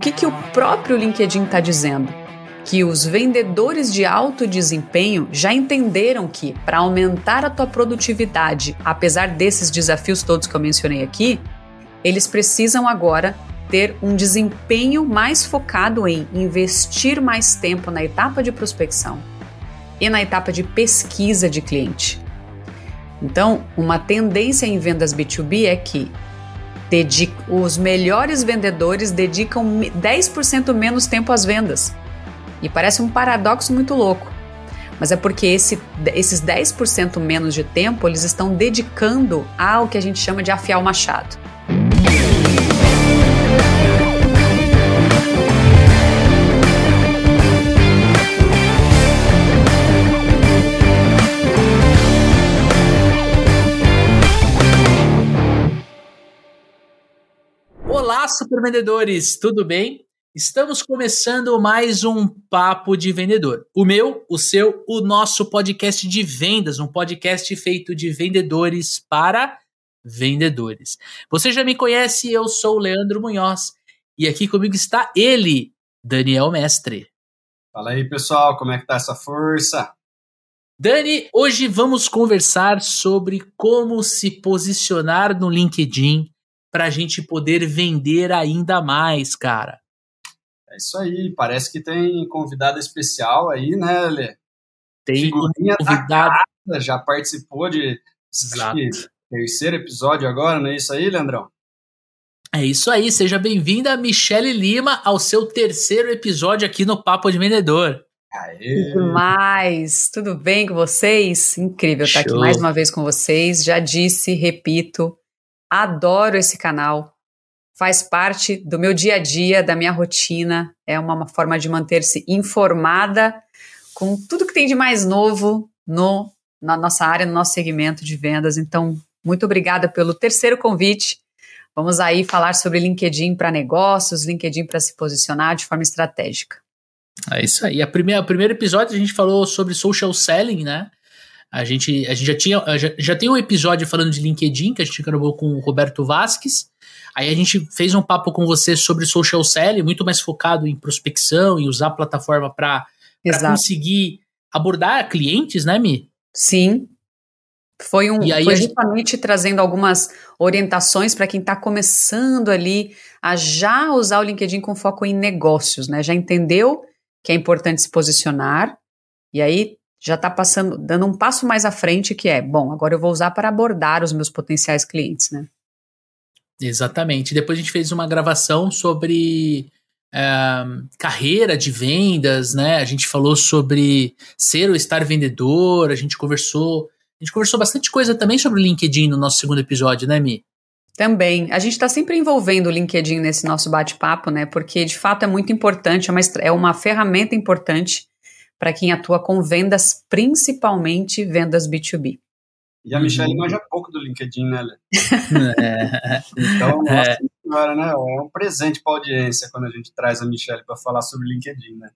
que, que o próprio LinkedIn está dizendo? Que os vendedores de alto desempenho já entenderam que, para aumentar a tua produtividade, apesar desses desafios todos que eu mencionei aqui, eles precisam agora ter um desempenho mais focado em investir mais tempo na etapa de prospecção e na etapa de pesquisa de cliente. Então, uma tendência em vendas B2B é que os melhores vendedores dedicam 10% menos tempo às vendas. E parece um paradoxo muito louco. Mas é porque esse, esses 10% menos de tempo eles estão dedicando ao que a gente chama de afiar o machado. Olá, supervendedores, tudo bem? Estamos começando mais um Papo de Vendedor. O meu, o seu, o nosso podcast de vendas, um podcast feito de vendedores para vendedores. Você já me conhece, eu sou o Leandro Munhoz e aqui comigo está ele, Daniel Mestre. Fala aí, pessoal, como é que tá essa força? Dani, hoje vamos conversar sobre como se posicionar no LinkedIn para a gente poder vender ainda mais, cara. É isso aí, parece que tem convidado especial aí, né, Lê? Tem Figurinha convidado. Casa, já participou de terceiro episódio agora, não é isso aí, Leandrão? É isso aí, seja bem-vinda, Michele Lima, ao seu terceiro episódio aqui no Papo de Vendedor. Aê. Demais! Tudo bem com vocês? Incrível Show. estar aqui mais uma vez com vocês. Já disse, repito, Adoro esse canal. Faz parte do meu dia a dia, da minha rotina. É uma, forma de manter-se informada com tudo que tem de mais novo no, na nossa área, no nosso segmento de vendas. Então, muito obrigada pelo terceiro convite. Vamos aí falar sobre LinkedIn para negócios, LinkedIn para se posicionar de forma estratégica. É isso aí. A primeira, o primeiro episódio a gente falou sobre social selling, né? A gente, a gente já tinha já, já tem um episódio falando de LinkedIn que a gente gravou com o Roberto Vasques. Aí a gente fez um papo com você sobre social selling, muito mais focado em prospecção e usar a plataforma para conseguir abordar clientes, né, Mi? Sim. Foi, um, foi justamente gente... trazendo algumas orientações para quem está começando ali a já usar o LinkedIn com foco em negócios, né? Já entendeu que é importante se posicionar, e aí já está passando, dando um passo mais à frente, que é, bom, agora eu vou usar para abordar os meus potenciais clientes, né? Exatamente. Depois a gente fez uma gravação sobre é, carreira de vendas, né? A gente falou sobre ser ou estar vendedor, a gente conversou. A gente conversou bastante coisa também sobre o LinkedIn no nosso segundo episódio, né, Mi? Também. A gente está sempre envolvendo o LinkedIn nesse nosso bate-papo, né? Porque de fato é muito importante, é uma, é uma ferramenta importante para quem atua com vendas, principalmente vendas B2B. E a Michelle manja pouco do LinkedIn, né, Lê? é. Então, é. nossa senhora, né? É um presente para a audiência quando a gente traz a Michelle para falar sobre o LinkedIn, né?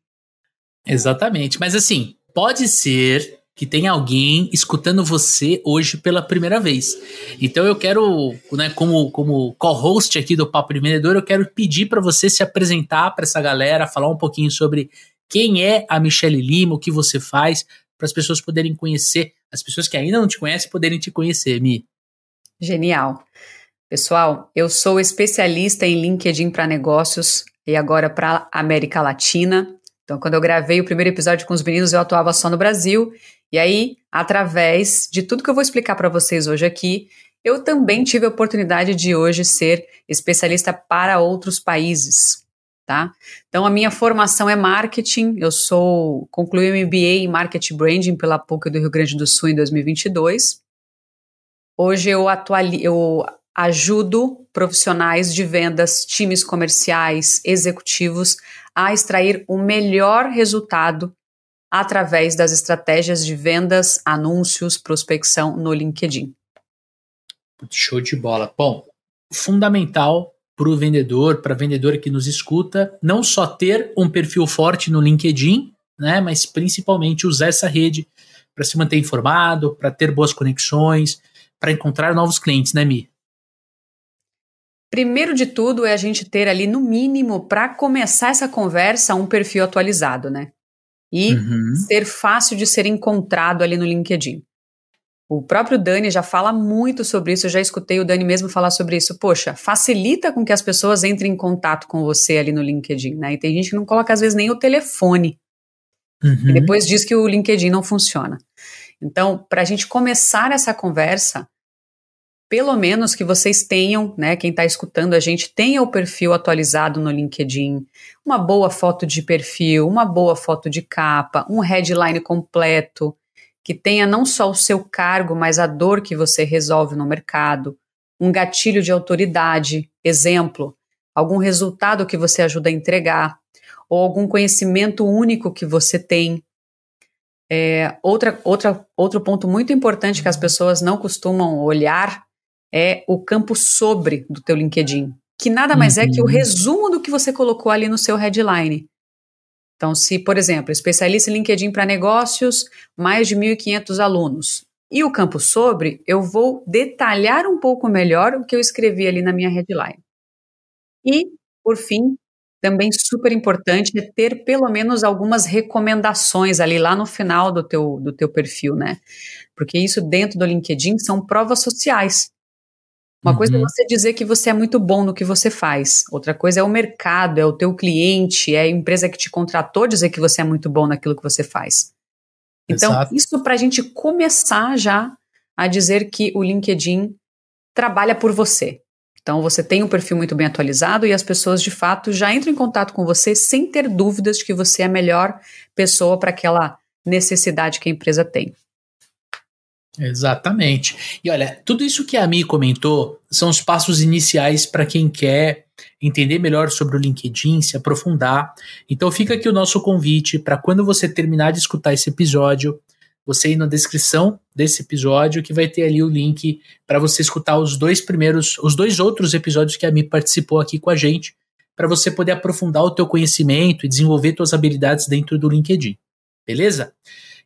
Exatamente. Mas assim, pode ser que tenha alguém escutando você hoje pela primeira vez. Então eu quero, né, como, como co-host aqui do Papo de Vendedor, eu quero pedir para você se apresentar para essa galera, falar um pouquinho sobre quem é a Michelle Lima, o que você faz, para as pessoas poderem conhecer, as pessoas que ainda não te conhecem poderem te conhecer, Mi. Genial. Pessoal, eu sou especialista em LinkedIn para negócios e agora para América Latina. Então, quando eu gravei o primeiro episódio com os meninos, eu atuava só no Brasil. E aí, através de tudo que eu vou explicar para vocês hoje aqui, eu também tive a oportunidade de hoje ser especialista para outros países tá? Então a minha formação é marketing, eu sou concluí o MBA em marketing branding pela PUC do Rio Grande do Sul em 2022. Hoje eu atuali, eu ajudo profissionais de vendas, times comerciais, executivos a extrair o melhor resultado através das estratégias de vendas, anúncios, prospecção no LinkedIn. Show de bola. Bom, fundamental para o vendedor, para a vendedora que nos escuta, não só ter um perfil forte no LinkedIn, né, mas principalmente usar essa rede para se manter informado, para ter boas conexões, para encontrar novos clientes, né, Mi? Primeiro de tudo é a gente ter ali, no mínimo, para começar essa conversa, um perfil atualizado, né? E uhum. ser fácil de ser encontrado ali no LinkedIn. O próprio Dani já fala muito sobre isso, eu já escutei o Dani mesmo falar sobre isso. Poxa, facilita com que as pessoas entrem em contato com você ali no LinkedIn, né? E tem gente que não coloca, às vezes, nem o telefone. Uhum. E depois diz que o LinkedIn não funciona. Então, para a gente começar essa conversa, pelo menos que vocês tenham, né, quem está escutando a gente, tenha o perfil atualizado no LinkedIn, uma boa foto de perfil, uma boa foto de capa, um headline completo, que tenha não só o seu cargo, mas a dor que você resolve no mercado, um gatilho de autoridade, exemplo, algum resultado que você ajuda a entregar, ou algum conhecimento único que você tem. É, outra, outra, outro ponto muito importante que as pessoas não costumam olhar é o campo sobre do teu LinkedIn, que nada mais uhum. é que o uhum. resumo do que você colocou ali no seu headline. Então, se, por exemplo, especialista em LinkedIn para negócios, mais de 1.500 alunos. E o campo sobre, eu vou detalhar um pouco melhor o que eu escrevi ali na minha headline. E, por fim, também super importante é ter pelo menos algumas recomendações ali lá no final do teu, do teu perfil, né? Porque isso dentro do LinkedIn são provas sociais. Uma uhum. coisa é uhum. você dizer que você é muito bom no que você faz. Outra coisa é o mercado, é o teu cliente, é a empresa que te contratou dizer que você é muito bom naquilo que você faz. Então, Exato. isso para a gente começar já a dizer que o LinkedIn trabalha por você. Então, você tem um perfil muito bem atualizado e as pessoas, de fato, já entram em contato com você sem ter dúvidas de que você é a melhor pessoa para aquela necessidade que a empresa tem. Exatamente. E olha, tudo isso que a Mi comentou são os passos iniciais para quem quer entender melhor sobre o LinkedIn, se aprofundar. Então fica aqui o nosso convite para quando você terminar de escutar esse episódio, você ir na descrição desse episódio que vai ter ali o link para você escutar os dois primeiros, os dois outros episódios que a Mi participou aqui com a gente, para você poder aprofundar o teu conhecimento e desenvolver suas habilidades dentro do LinkedIn. Beleza?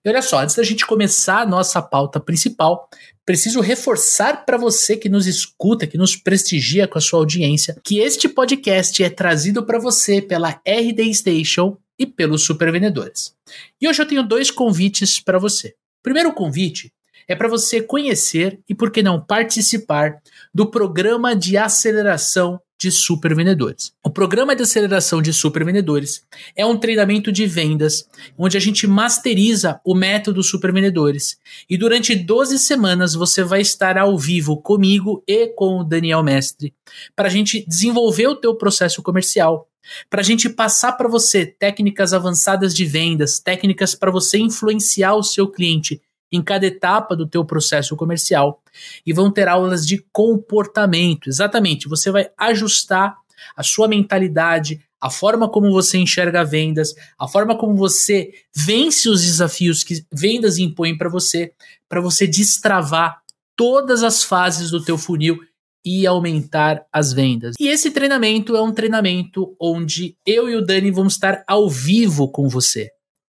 E olha só, antes da gente começar a nossa pauta principal, preciso reforçar para você que nos escuta, que nos prestigia com a sua audiência, que este podcast é trazido para você pela RD Station e pelos supervendedores. E hoje eu tenho dois convites para você. O primeiro convite é para você conhecer e, por que não, participar do programa de aceleração de supervendedores. O programa de aceleração de supervendedores é um treinamento de vendas onde a gente masteriza o método supervendedores. E durante 12 semanas você vai estar ao vivo comigo e com o Daniel Mestre para a gente desenvolver o teu processo comercial, para a gente passar para você técnicas avançadas de vendas, técnicas para você influenciar o seu cliente em cada etapa do teu processo comercial e vão ter aulas de comportamento. Exatamente, você vai ajustar a sua mentalidade, a forma como você enxerga vendas, a forma como você vence os desafios que vendas impõem para você, para você destravar todas as fases do teu funil e aumentar as vendas. E esse treinamento é um treinamento onde eu e o Dani vamos estar ao vivo com você.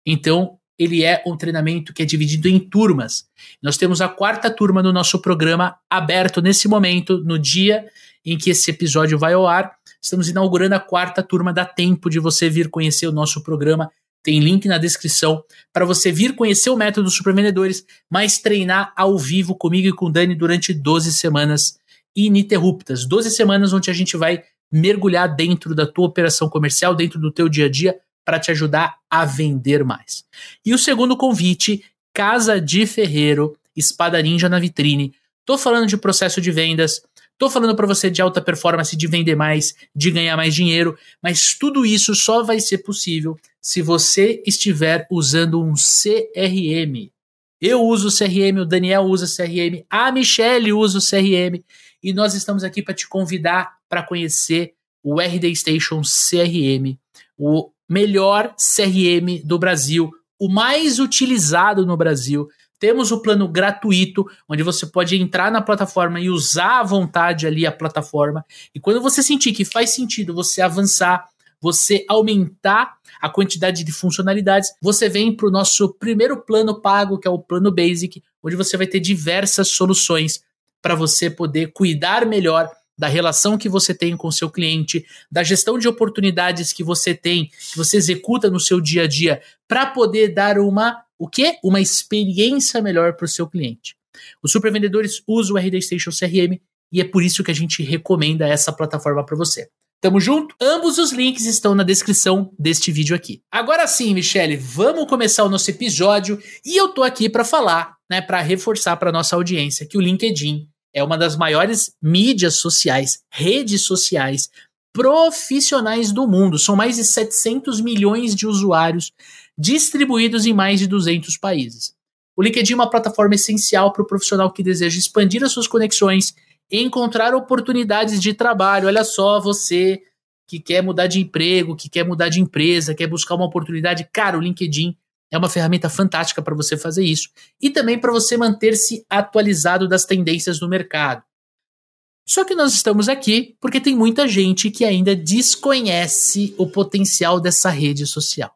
Então, ele é um treinamento que é dividido em turmas. Nós temos a quarta turma do nosso programa aberto nesse momento, no dia em que esse episódio vai ao ar. Estamos inaugurando a quarta turma, dá tempo de você vir conhecer o nosso programa. Tem link na descrição para você vir conhecer o método dos supervendedores, mas treinar ao vivo comigo e com o Dani durante 12 semanas ininterruptas. 12 semanas onde a gente vai mergulhar dentro da tua operação comercial, dentro do teu dia a dia, para te ajudar a vender mais. E o segundo convite, Casa de Ferreiro, Espada Ninja na vitrine. Tô falando de processo de vendas, tô falando para você de alta performance, de vender mais, de ganhar mais dinheiro, mas tudo isso só vai ser possível se você estiver usando um CRM. Eu uso o CRM, o Daniel usa o CRM, a Michelle usa o CRM e nós estamos aqui para te convidar para conhecer o RD Station CRM, o melhor CRM do Brasil, o mais utilizado no Brasil. Temos o plano gratuito, onde você pode entrar na plataforma e usar à vontade ali a plataforma. E quando você sentir que faz sentido você avançar, você aumentar a quantidade de funcionalidades, você vem para o nosso primeiro plano pago, que é o plano Basic, onde você vai ter diversas soluções para você poder cuidar melhor da relação que você tem com o seu cliente, da gestão de oportunidades que você tem, que você executa no seu dia a dia, para poder dar uma o quê? Uma experiência melhor para o seu cliente. Os supervendedores usam o RD Station CRM e é por isso que a gente recomenda essa plataforma para você. Tamo junto? Ambos os links estão na descrição deste vídeo aqui. Agora sim, Michele, vamos começar o nosso episódio e eu tô aqui para falar, né, para reforçar para nossa audiência que o LinkedIn é uma das maiores mídias sociais, redes sociais profissionais do mundo. São mais de 700 milhões de usuários distribuídos em mais de 200 países. O LinkedIn é uma plataforma essencial para o profissional que deseja expandir as suas conexões encontrar oportunidades de trabalho. Olha só, você que quer mudar de emprego, que quer mudar de empresa, quer buscar uma oportunidade, cara, o LinkedIn é uma ferramenta fantástica para você fazer isso e também para você manter-se atualizado das tendências do mercado. Só que nós estamos aqui porque tem muita gente que ainda desconhece o potencial dessa rede social.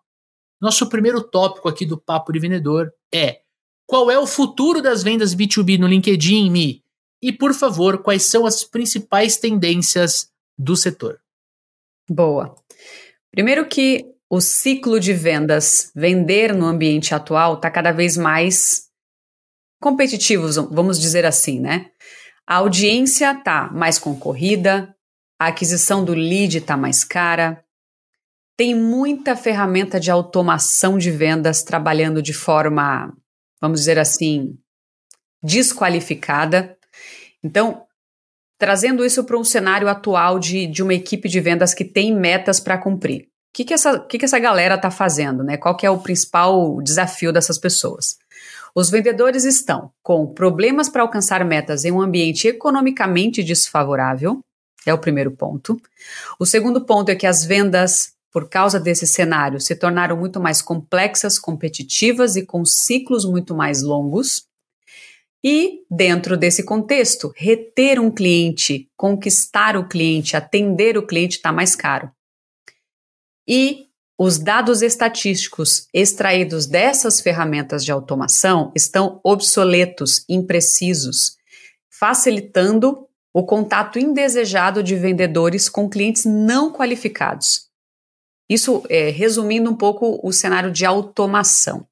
Nosso primeiro tópico aqui do Papo de Vendedor é: qual é o futuro das vendas B2B no LinkedIn, Mi? E, por favor, quais são as principais tendências do setor? Boa. Primeiro que o ciclo de vendas, vender no ambiente atual, está cada vez mais competitivo, vamos dizer assim, né? A audiência está mais concorrida, a aquisição do lead está mais cara, tem muita ferramenta de automação de vendas trabalhando de forma, vamos dizer assim, desqualificada. Então, trazendo isso para um cenário atual de, de uma equipe de vendas que tem metas para cumprir. Que, que, essa, que, que essa galera está fazendo? Né? Qual que é o principal desafio dessas pessoas? Os vendedores estão com problemas para alcançar metas em um ambiente economicamente desfavorável, é o primeiro ponto. O segundo ponto é que as vendas, por causa desse cenário, se tornaram muito mais complexas, competitivas e com ciclos muito mais longos. E, dentro desse contexto, reter um cliente, conquistar o cliente, atender o cliente está mais caro. E os dados estatísticos extraídos dessas ferramentas de automação estão obsoletos, imprecisos, facilitando o contato indesejado de vendedores com clientes não qualificados. Isso é resumindo um pouco o cenário de automação.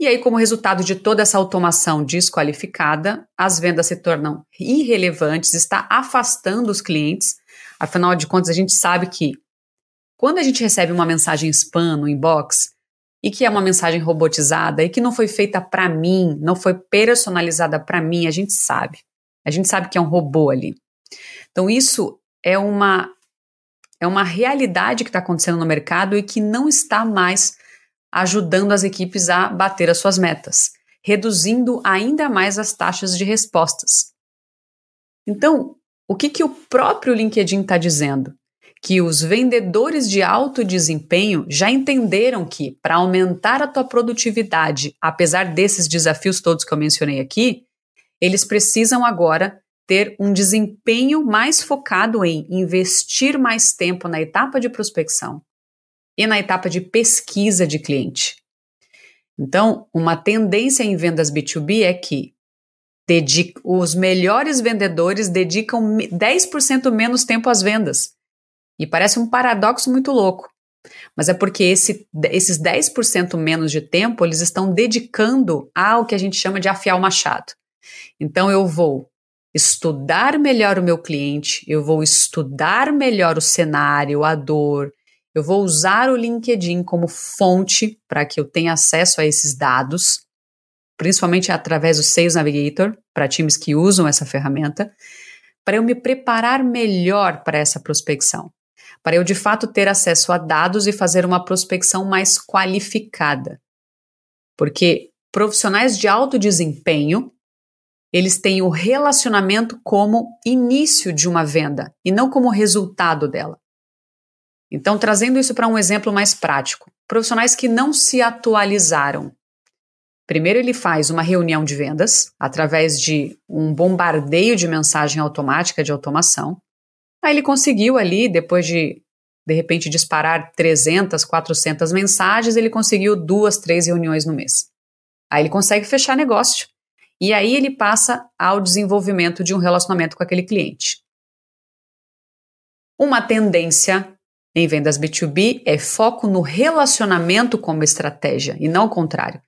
E aí, como resultado de toda essa automação desqualificada, as vendas se tornam irrelevantes, está afastando os clientes. Afinal de contas, a gente sabe que quando a gente recebe uma mensagem spam no inbox e que é uma mensagem robotizada e que não foi feita para mim, não foi personalizada para mim, a gente sabe. A gente sabe que é um robô ali. Então, isso é uma é uma realidade que está acontecendo no mercado e que não está mais ajudando as equipes a bater as suas metas, reduzindo ainda mais as taxas de respostas. Então, o que, que o próprio LinkedIn está dizendo? Que os vendedores de alto desempenho já entenderam que, para aumentar a tua produtividade, apesar desses desafios todos que eu mencionei aqui, eles precisam agora ter um desempenho mais focado em investir mais tempo na etapa de prospecção, e na etapa de pesquisa de cliente. Então, uma tendência em vendas B2B é que os melhores vendedores dedicam 10% menos tempo às vendas. E parece um paradoxo muito louco. Mas é porque esse, esses 10% menos de tempo eles estão dedicando ao que a gente chama de afiar o machado. Então eu vou estudar melhor o meu cliente, eu vou estudar melhor o cenário, a dor, eu vou usar o LinkedIn como fonte para que eu tenha acesso a esses dados, principalmente através do Sales Navigator, para times que usam essa ferramenta, para eu me preparar melhor para essa prospecção, para eu de fato ter acesso a dados e fazer uma prospecção mais qualificada. Porque profissionais de alto desempenho, eles têm o relacionamento como início de uma venda e não como resultado dela. Então, trazendo isso para um exemplo mais prático, profissionais que não se atualizaram. Primeiro, ele faz uma reunião de vendas através de um bombardeio de mensagem automática de automação. Aí ele conseguiu ali, depois de de repente disparar 300, 400 mensagens, ele conseguiu duas, três reuniões no mês. Aí ele consegue fechar negócio. E aí ele passa ao desenvolvimento de um relacionamento com aquele cliente. Uma tendência em vendas B2B é foco no relacionamento como estratégia e não o contrário.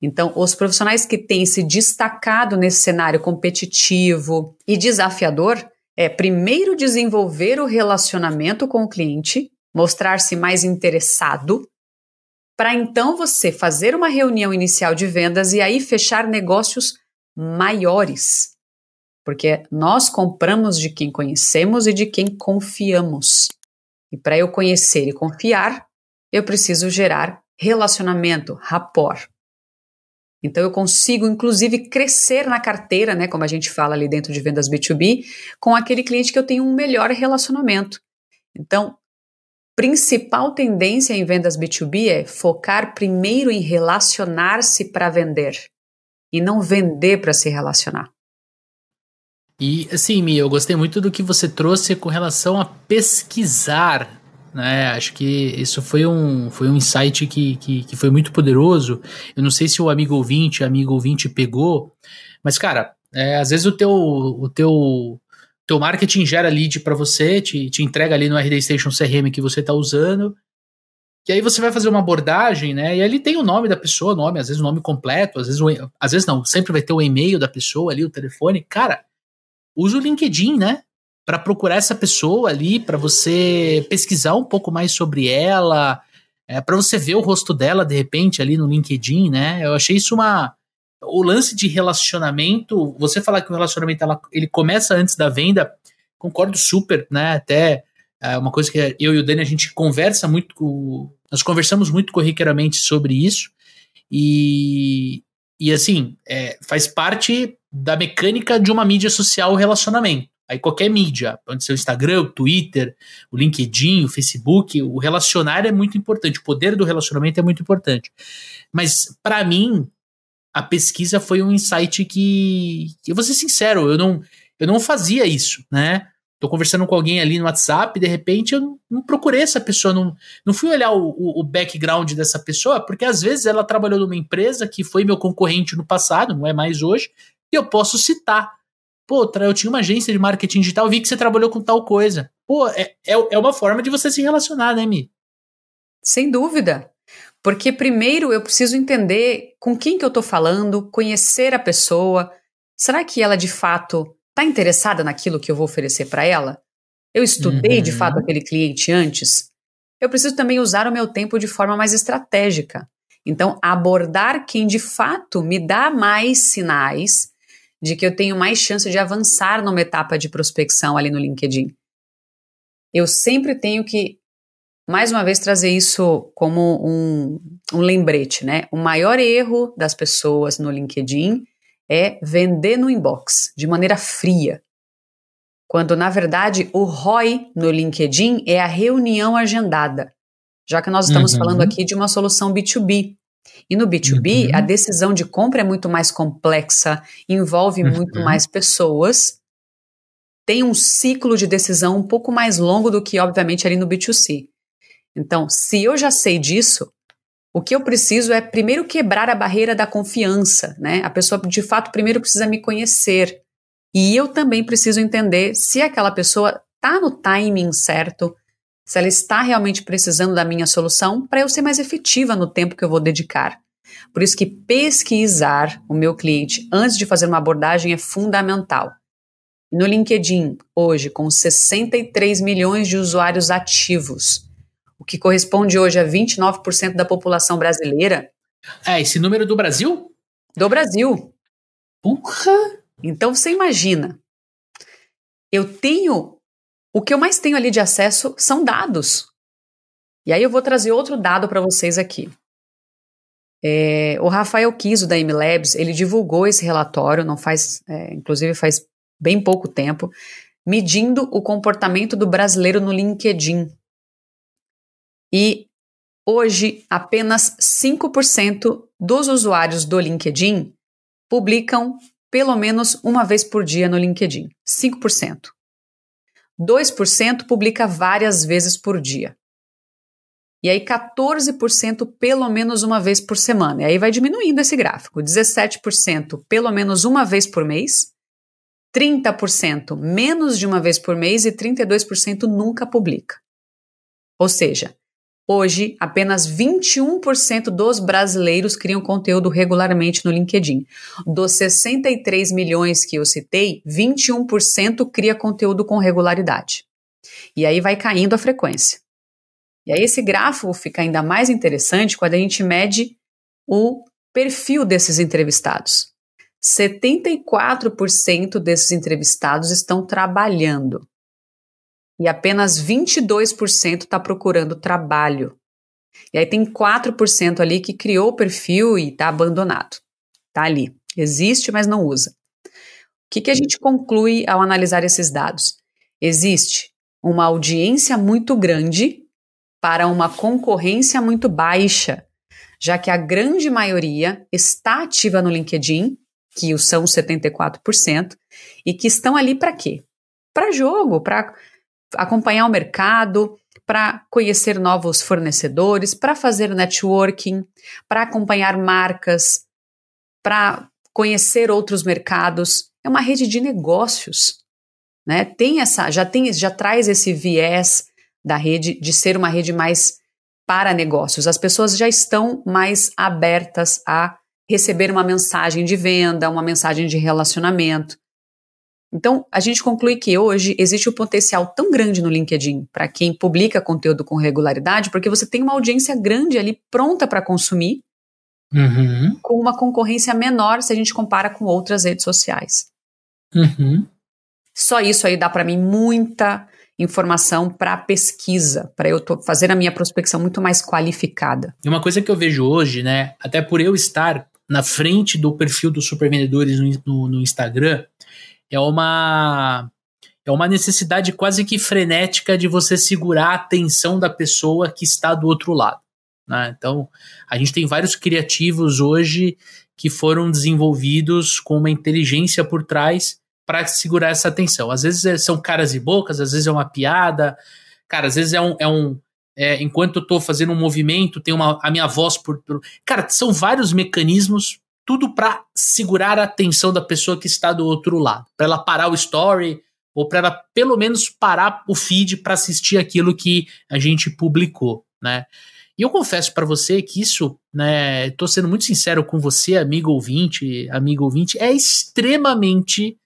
Então, os profissionais que têm se destacado nesse cenário competitivo e desafiador é primeiro desenvolver o relacionamento com o cliente, mostrar-se mais interessado, para então você fazer uma reunião inicial de vendas e aí fechar negócios maiores. Porque nós compramos de quem conhecemos e de quem confiamos. E para eu conhecer e confiar, eu preciso gerar relacionamento, rapport. Então eu consigo, inclusive, crescer na carteira, né, como a gente fala ali dentro de vendas B2B, com aquele cliente que eu tenho um melhor relacionamento. Então, principal tendência em vendas B2B é focar primeiro em relacionar-se para vender e não vender para se relacionar. E assim, Mi, eu gostei muito do que você trouxe com relação a pesquisar né? Acho que isso foi um, foi um insight que, que, que foi muito poderoso. Eu não sei se o amigo ouvinte, amigo ouvinte pegou, mas, cara, é, às vezes o teu, o teu, teu marketing gera lead para você, te, te entrega ali no RD Station CRM que você está usando, e aí você vai fazer uma abordagem, né? E ali tem o nome da pessoa, nome, às vezes o nome completo, às vezes, o, às vezes não, sempre vai ter o e-mail da pessoa ali, o telefone. Cara, usa o LinkedIn, né? Para procurar essa pessoa ali, para você pesquisar um pouco mais sobre ela, é, para você ver o rosto dela de repente ali no LinkedIn, né? Eu achei isso uma o lance de relacionamento, você falar que o relacionamento ela, ele começa antes da venda, concordo super, né? Até é uma coisa que eu e o Dani a gente conversa muito, com, nós conversamos muito corriqueiramente sobre isso e e assim é, faz parte da mecânica de uma mídia social o relacionamento. Aí qualquer mídia, pode ser o Instagram, o Twitter, o LinkedIn, o Facebook, o relacionar é muito importante, o poder do relacionamento é muito importante. Mas para mim, a pesquisa foi um insight que, eu vou ser sincero, eu não, eu não fazia isso, né? Tô conversando com alguém ali no WhatsApp, de repente eu não, procurei essa pessoa, não, não fui olhar o, o, o, background dessa pessoa, porque às vezes ela trabalhou numa empresa que foi meu concorrente no passado, não é mais hoje, e eu posso citar. Pô, eu tinha uma agência de marketing digital, vi que você trabalhou com tal coisa. Pô, é, é, é uma forma de você se relacionar, né, Mi? Sem dúvida. Porque primeiro eu preciso entender com quem que eu estou falando, conhecer a pessoa. Será que ela de fato está interessada naquilo que eu vou oferecer para ela? Eu estudei uhum. de fato aquele cliente antes? Eu preciso também usar o meu tempo de forma mais estratégica. Então, abordar quem de fato me dá mais sinais de que eu tenho mais chance de avançar numa etapa de prospecção ali no LinkedIn. Eu sempre tenho que, mais uma vez, trazer isso como um, um lembrete, né? O maior erro das pessoas no LinkedIn é vender no inbox, de maneira fria. Quando, na verdade, o ROI no LinkedIn é a reunião agendada, já que nós estamos uhum. falando aqui de uma solução B2B. E no B2B, uhum. a decisão de compra é muito mais complexa, envolve uhum. muito mais pessoas, tem um ciclo de decisão um pouco mais longo do que, obviamente, ali no B2C. Então, se eu já sei disso, o que eu preciso é primeiro quebrar a barreira da confiança, né? A pessoa de fato primeiro precisa me conhecer. E eu também preciso entender se aquela pessoa está no timing certo, se ela está realmente precisando da minha solução para eu ser mais efetiva no tempo que eu vou dedicar. Por isso que pesquisar o meu cliente antes de fazer uma abordagem é fundamental. No LinkedIn, hoje, com 63 milhões de usuários ativos, o que corresponde hoje a 29% da população brasileira. É, esse número do Brasil? Do Brasil. Porra! Então você imagina. Eu tenho o que eu mais tenho ali de acesso são dados. E aí eu vou trazer outro dado para vocês aqui. É, o Rafael Kiso da MLabs, ele divulgou esse relatório, não faz, é, inclusive faz bem pouco tempo, medindo o comportamento do brasileiro no LinkedIn. E hoje apenas 5% dos usuários do LinkedIn publicam pelo menos uma vez por dia no LinkedIn. 5%. 2% publica várias vezes por dia. E aí 14% pelo menos uma vez por semana. E aí vai diminuindo esse gráfico. 17% pelo menos uma vez por mês. 30% menos de uma vez por mês e 32% nunca publica. Ou seja, hoje apenas 21% dos brasileiros criam conteúdo regularmente no LinkedIn. Dos 63 milhões que eu citei, 21% cria conteúdo com regularidade. E aí vai caindo a frequência. E aí esse gráfico fica ainda mais interessante quando a gente mede o perfil desses entrevistados. 74% desses entrevistados estão trabalhando e apenas 22% está procurando trabalho. E aí tem 4% ali que criou o perfil e está abandonado. Está ali. Existe, mas não usa. O que, que a gente conclui ao analisar esses dados? Existe uma audiência muito grande para uma concorrência muito baixa, já que a grande maioria está ativa no LinkedIn que são 74%, e que estão ali para quê? Para jogo, para acompanhar o mercado, para conhecer novos fornecedores, para fazer networking, para acompanhar marcas, para conhecer outros mercados. É uma rede de negócios, né? Tem essa, já tem, já traz esse viés da rede de ser uma rede mais para negócios. As pessoas já estão mais abertas a receber uma mensagem de venda, uma mensagem de relacionamento. Então, a gente conclui que hoje existe um potencial tão grande no LinkedIn para quem publica conteúdo com regularidade, porque você tem uma audiência grande ali pronta para consumir, uhum. com uma concorrência menor se a gente compara com outras redes sociais. Uhum. Só isso aí dá para mim muita informação para pesquisa, para eu fazer a minha prospecção muito mais qualificada. E uma coisa que eu vejo hoje, né, até por eu estar na frente do perfil dos supervendedores no, no, no Instagram é uma é uma necessidade quase que frenética de você segurar a atenção da pessoa que está do outro lado. Né? Então, a gente tem vários criativos hoje que foram desenvolvidos com uma inteligência por trás para segurar essa atenção. Às vezes é, são caras e bocas, às vezes é uma piada, cara, às vezes é um, é um, é, enquanto eu estou fazendo um movimento, tem uma, a minha voz por, por. Cara, são vários mecanismos, tudo para segurar a atenção da pessoa que está do outro lado. Para ela parar o story, ou para ela pelo menos parar o feed para assistir aquilo que a gente publicou, né? E eu confesso para você que isso, né, tô sendo muito sincero com você, amigo ouvinte, amigo ouvinte, é extremamente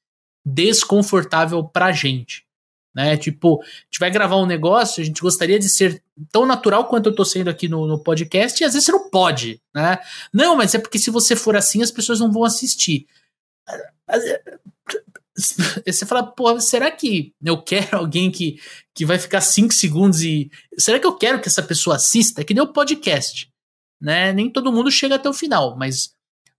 desconfortável pra gente né? Tipo, a gente vai gravar um negócio, a gente gostaria de ser tão natural quanto eu tô sendo aqui no, no, podcast, e às vezes você não pode, né? Não, mas é porque se você for assim, as pessoas não vão assistir. Você fala, pô, será que eu quero alguém que, que vai ficar cinco segundos e. Será que eu quero que essa pessoa assista? É que nem o podcast. Né? Nem todo mundo chega até o final, mas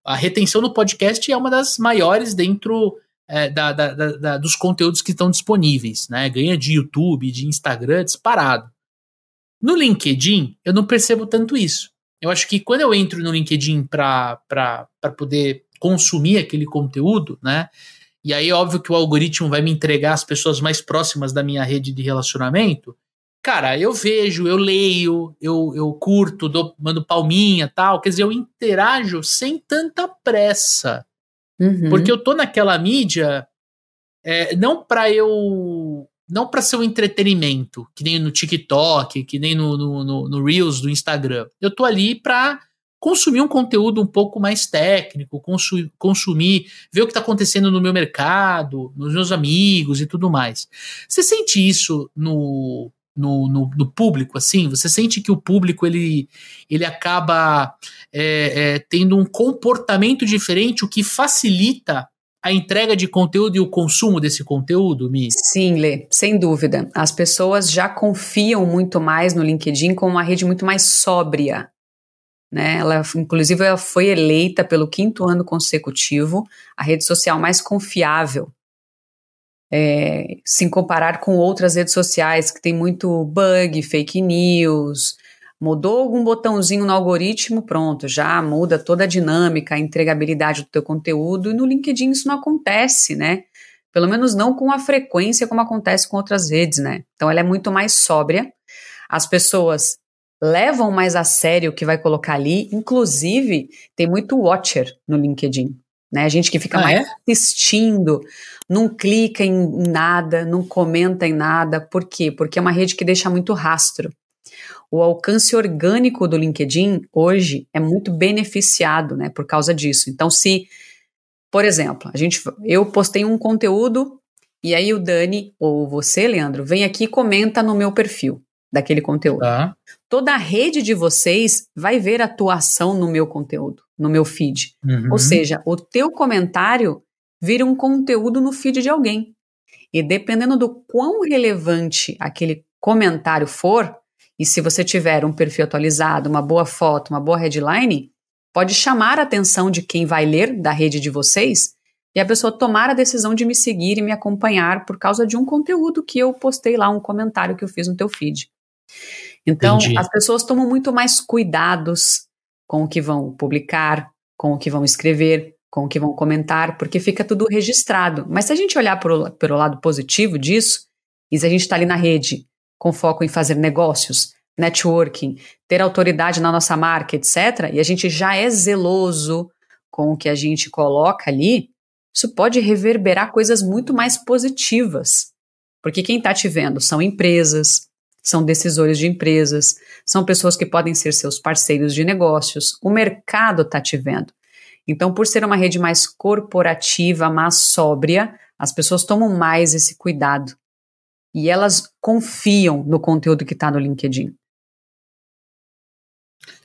a retenção no podcast é uma das maiores dentro é, da, da, da, dos conteúdos que estão disponíveis, né? Ganha de YouTube, de Instagram, disparado. No LinkedIn, eu não percebo tanto isso. Eu acho que quando eu entro no LinkedIn para poder consumir aquele conteúdo, né? E aí, óbvio que o algoritmo vai me entregar as pessoas mais próximas da minha rede de relacionamento. Cara, eu vejo, eu leio, eu, eu curto, dou, mando palminha tal. Quer dizer, eu interajo sem tanta pressa. Uhum. Porque eu tô naquela mídia é, não para eu. Não para ser um entretenimento, que nem no TikTok, que nem no, no, no, no Reels do Instagram. Eu tô ali para consumir um conteúdo um pouco mais técnico, consu consumir, ver o que está acontecendo no meu mercado, nos meus amigos e tudo mais. Você sente isso no, no, no, no, público, assim? Você sente que o público ele, ele acaba é, é, tendo um comportamento diferente, o que facilita a entrega de conteúdo e o consumo desse conteúdo, Mi? Sim, Lê, sem dúvida. As pessoas já confiam muito mais no LinkedIn como uma rede muito mais sóbria. Né? Ela, inclusive, ela foi eleita pelo quinto ano consecutivo a rede social mais confiável é, se comparar com outras redes sociais que tem muito bug, fake news, mudou algum botãozinho no algoritmo, pronto, já muda toda a dinâmica, a entregabilidade do teu conteúdo, e no LinkedIn isso não acontece, né? Pelo menos não com a frequência como acontece com outras redes, né? Então ela é muito mais sóbria, as pessoas levam mais a sério o que vai colocar ali, inclusive tem muito watcher no LinkedIn, né? A gente que fica ah, mais é? assistindo, não clica em nada, não comenta em nada. Por quê? Porque é uma rede que deixa muito rastro. O alcance orgânico do LinkedIn hoje é muito beneficiado, né, por causa disso. Então, se, por exemplo, a gente, eu postei um conteúdo e aí o Dani ou você, Leandro, vem aqui e comenta no meu perfil daquele conteúdo. Tá. Toda a rede de vocês vai ver atuação no meu conteúdo no meu feed. Uhum. Ou seja, o teu comentário vira um conteúdo no feed de alguém. E dependendo do quão relevante aquele comentário for, e se você tiver um perfil atualizado, uma boa foto, uma boa headline, pode chamar a atenção de quem vai ler da rede de vocês e a pessoa tomar a decisão de me seguir e me acompanhar por causa de um conteúdo que eu postei lá, um comentário que eu fiz no teu feed. Então, Entendi. as pessoas tomam muito mais cuidados com o que vão publicar, com o que vão escrever, com o que vão comentar, porque fica tudo registrado. Mas se a gente olhar pelo, pelo lado positivo disso, e se a gente está ali na rede com foco em fazer negócios, networking, ter autoridade na nossa marca, etc., e a gente já é zeloso com o que a gente coloca ali, isso pode reverberar coisas muito mais positivas. Porque quem está te vendo são empresas, são decisores de empresas, são pessoas que podem ser seus parceiros de negócios. O mercado está te vendo. Então, por ser uma rede mais corporativa, mais sóbria, as pessoas tomam mais esse cuidado. E elas confiam no conteúdo que está no LinkedIn.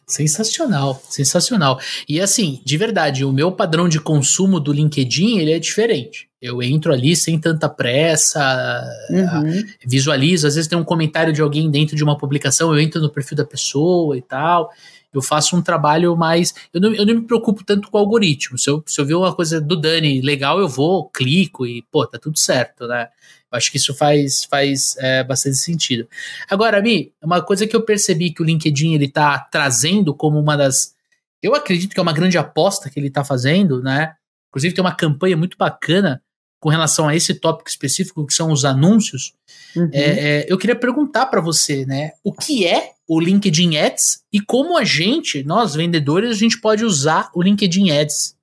Sensacional, sensacional. E assim, de verdade, o meu padrão de consumo do LinkedIn ele é diferente. Eu entro ali sem tanta pressa, uhum. visualizo, às vezes tem um comentário de alguém dentro de uma publicação, eu entro no perfil da pessoa e tal. Eu faço um trabalho mais. Eu não, eu não me preocupo tanto com o algoritmo. Se eu, se eu ver uma coisa do Dani legal, eu vou, clico e, pô, tá tudo certo, né? Eu acho que isso faz, faz é, bastante sentido. Agora, Mi, uma coisa que eu percebi que o LinkedIn ele tá trazendo como uma das. Eu acredito que é uma grande aposta que ele está fazendo, né? Inclusive tem uma campanha muito bacana com relação a esse tópico específico, que são os anúncios. Uhum. É, é, eu queria perguntar para você, né? O que é o LinkedIn Ads e como a gente, nós vendedores, a gente pode usar o LinkedIn Ads?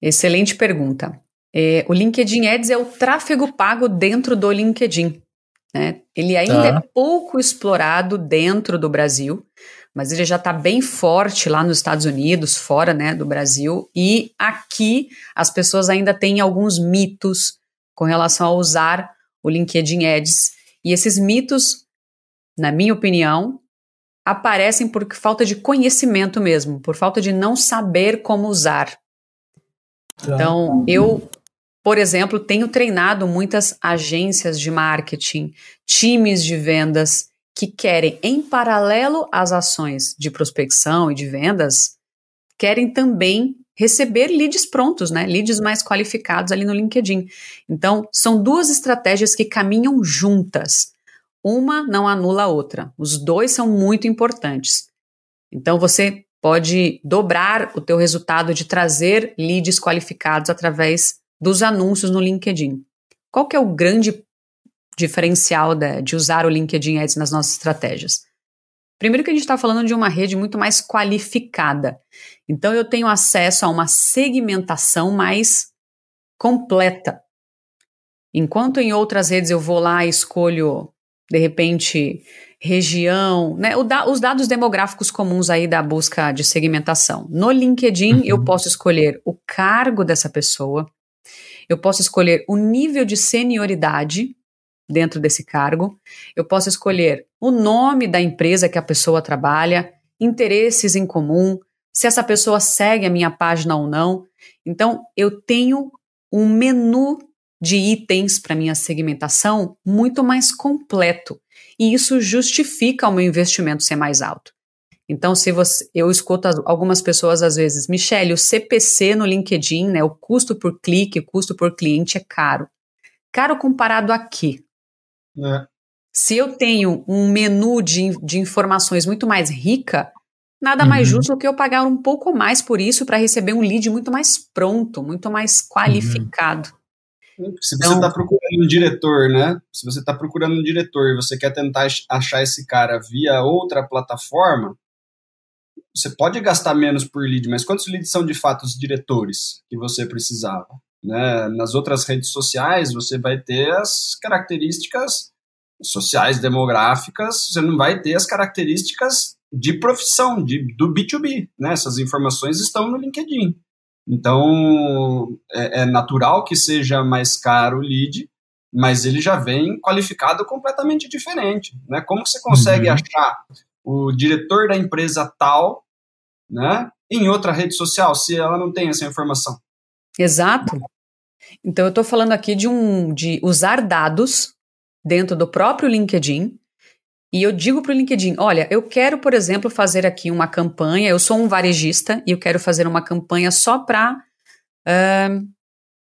Excelente pergunta. É, o LinkedIn Ads é o tráfego pago dentro do LinkedIn. Né? Ele ainda tá. é pouco explorado dentro do Brasil, mas ele já está bem forte lá nos Estados Unidos, fora né, do Brasil, e aqui as pessoas ainda têm alguns mitos com relação a usar o LinkedIn Ads. E esses mitos, na minha opinião, aparecem por falta de conhecimento mesmo, por falta de não saber como usar. Tá. Então, eu por exemplo, tenho treinado muitas agências de marketing, times de vendas que querem, em paralelo às ações de prospecção e de vendas, querem também receber leads prontos, né? Leads mais qualificados ali no LinkedIn. Então, são duas estratégias que caminham juntas. Uma não anula a outra. Os dois são muito importantes. Então, você pode dobrar o teu resultado de trazer leads qualificados através dos anúncios no LinkedIn. Qual que é o grande diferencial de, de usar o LinkedIn Ads nas nossas estratégias? Primeiro que a gente está falando de uma rede muito mais qualificada. Então eu tenho acesso a uma segmentação mais completa. Enquanto em outras redes eu vou lá e escolho, de repente, região, né, da, os dados demográficos comuns aí da busca de segmentação. No LinkedIn uhum. eu posso escolher o cargo dessa pessoa, eu posso escolher o nível de senioridade dentro desse cargo, eu posso escolher o nome da empresa que a pessoa trabalha, interesses em comum, se essa pessoa segue a minha página ou não. Então, eu tenho um menu de itens para minha segmentação muito mais completo. E isso justifica o meu investimento ser mais alto. Então, se você, eu escuto algumas pessoas às vezes, Michele, o CPC no LinkedIn, né, o custo por clique, o custo por cliente é caro. Caro comparado a quê? É. Se eu tenho um menu de, de informações muito mais rica, nada uhum. mais justo do que eu pagar um pouco mais por isso para receber um lead muito mais pronto, muito mais qualificado. Uhum. Se você está então, procurando um diretor, né? Se você está procurando um diretor e você quer tentar achar esse cara via outra plataforma, você pode gastar menos por lead, mas quantos leads são de fato os diretores que você precisava? Né? Nas outras redes sociais, você vai ter as características sociais, demográficas, você não vai ter as características de profissão, de, do B2B. Né? Essas informações estão no LinkedIn. Então, é, é natural que seja mais caro o lead, mas ele já vem qualificado completamente diferente. Né? Como que você consegue uhum. achar o diretor da empresa tal né, em outra rede social se ela não tem essa informação? Exato. Então eu estou falando aqui de um de usar dados dentro do próprio LinkedIn e eu digo para o LinkedIn, olha, eu quero, por exemplo, fazer aqui uma campanha. Eu sou um varejista e eu quero fazer uma campanha só para, uh,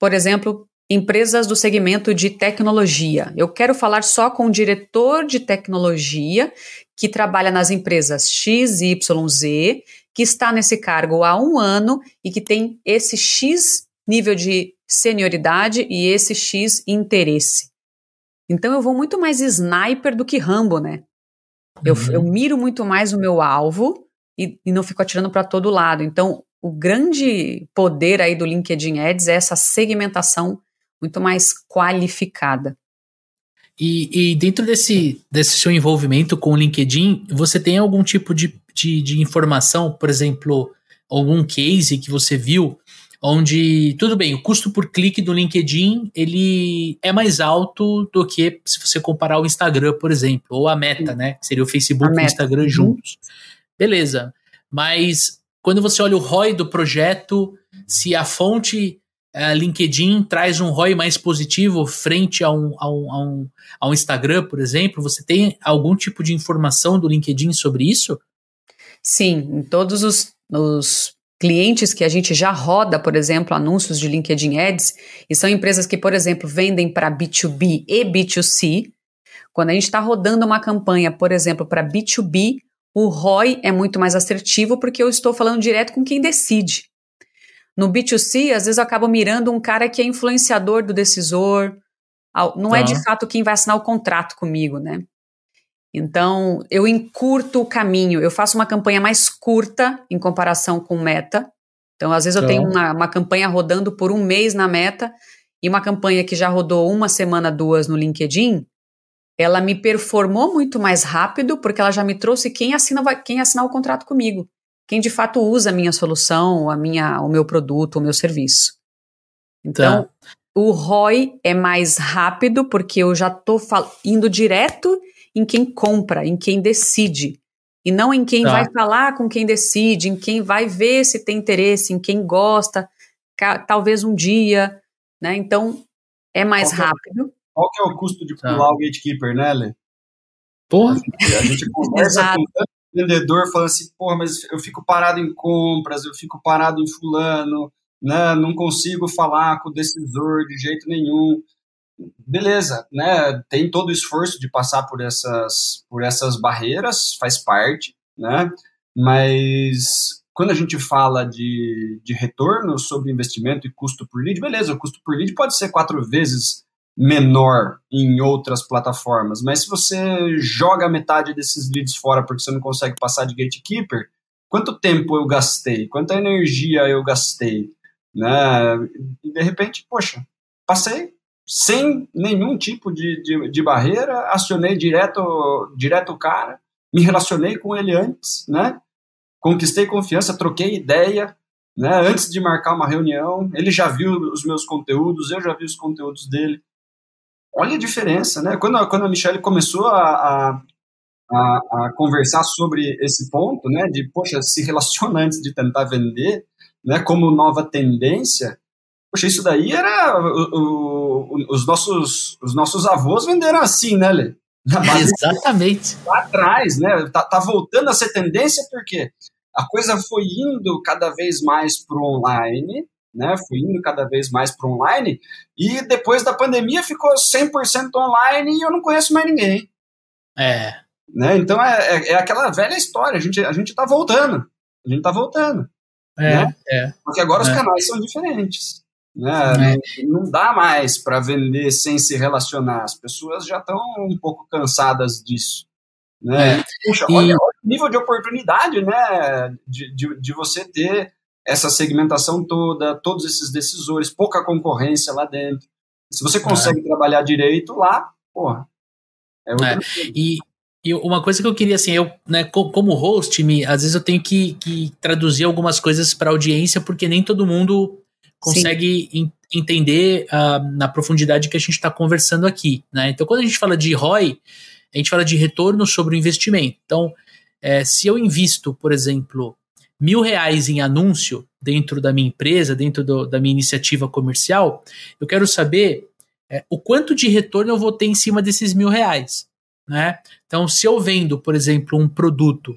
por exemplo, empresas do segmento de tecnologia. Eu quero falar só com o diretor de tecnologia que trabalha nas empresas XYZ, que está nesse cargo há um ano e que tem esse X nível de senioridade e esse X interesse. Então eu vou muito mais sniper do que Rambo, né? Eu, uhum. eu miro muito mais o meu alvo e, e não fico atirando para todo lado. Então, o grande poder aí do LinkedIn Ads é essa segmentação muito mais qualificada. E, e, dentro desse, desse seu envolvimento com o LinkedIn, você tem algum tipo de, de, de, informação, por exemplo, algum case que você viu, onde, tudo bem, o custo por clique do LinkedIn, ele é mais alto do que se você comparar o Instagram, por exemplo, ou a Meta, né, que seria o Facebook e o Instagram uhum. juntos. Beleza, mas quando você olha o ROI do projeto, se a fonte a LinkedIn traz um ROI mais positivo frente a um, a, um, a, um, a um Instagram, por exemplo? Você tem algum tipo de informação do LinkedIn sobre isso? Sim, em todos os, os clientes que a gente já roda, por exemplo, anúncios de LinkedIn Ads, e são empresas que, por exemplo, vendem para B2B e B2C. Quando a gente está rodando uma campanha, por exemplo, para B2B, o ROI é muito mais assertivo porque eu estou falando direto com quem decide. No B2C, às vezes eu acabo mirando um cara que é influenciador do decisor, não tá. é de fato quem vai assinar o contrato comigo, né? Então, eu encurto o caminho, eu faço uma campanha mais curta em comparação com meta. Então, às vezes eu tenho tá. uma, uma campanha rodando por um mês na meta e uma campanha que já rodou uma semana, duas no LinkedIn, ela me performou muito mais rápido porque ela já me trouxe quem assina quem assinar o contrato comigo quem de fato usa a minha solução, a minha, o meu produto, o meu serviço. Então, tá. o ROI é mais rápido porque eu já estou indo direto em quem compra, em quem decide. E não em quem tá. vai falar com quem decide, em quem vai ver se tem interesse, em quem gosta, talvez um dia, né? Então, é mais qual rápido. É, qual que é o custo de tá. pular tá. o gatekeeper, né, Lê? Porra! A gente, a gente conversa com tanto vendedor falando assim, porra, mas eu fico parado em compras, eu fico parado em fulano, né? Não consigo falar com o decisor de jeito nenhum. Beleza, né? Tem todo o esforço de passar por essas, por essas barreiras, faz parte, né? Mas quando a gente fala de, de retorno sobre investimento e custo por lead, beleza, o custo por lead pode ser quatro vezes menor em outras plataformas, mas se você joga metade desses leads fora porque você não consegue passar de gatekeeper, quanto tempo eu gastei? Quanta energia eu gastei? Né? E de repente, poxa, passei sem nenhum tipo de, de, de barreira, acionei direto, direto o cara, me relacionei com ele antes, né? Conquistei confiança, troquei ideia, né? Antes de marcar uma reunião, ele já viu os meus conteúdos, eu já vi os conteúdos dele olha a diferença, né? Quando, quando a Michelle começou a, a, a, conversar sobre esse ponto, né, de, poxa, se relaciona antes de tentar vender, né, como nova tendência, poxa, isso daí era o, o, os, nossos, os nossos avós venderam assim, né, Lê? Exatamente. Lá atrás, né, tá, tá voltando a ser tendência porque a coisa foi indo cada vez mais para o online, né? Fui indo cada vez mais para online e depois da pandemia ficou 100% online e eu não conheço mais ninguém. É. Né? Então é, é, é, aquela velha história, a gente, a gente tá voltando. A gente tá voltando. É, né? é. Porque agora os é. canais são diferentes. Né? É. Não, não dá mais para vender sem se relacionar. As pessoas já estão um pouco cansadas disso. Né? É. Puxa, e... olha, olha, o nível de oportunidade né? de, de, de você ter essa segmentação toda, todos esses decisores, pouca concorrência lá dentro. Se você consegue é. trabalhar direito lá, porra. É, é. E, e uma coisa que eu queria, assim, eu, né, como host, me, às vezes eu tenho que, que traduzir algumas coisas para a audiência, porque nem todo mundo consegue entender uh, na profundidade que a gente está conversando aqui. Né? Então, quando a gente fala de ROI, a gente fala de retorno sobre o investimento. Então, é, se eu invisto, por exemplo, mil reais em anúncio dentro da minha empresa, dentro do, da minha iniciativa comercial, eu quero saber é, o quanto de retorno eu vou ter em cima desses mil reais. Né? Então, se eu vendo, por exemplo, um produto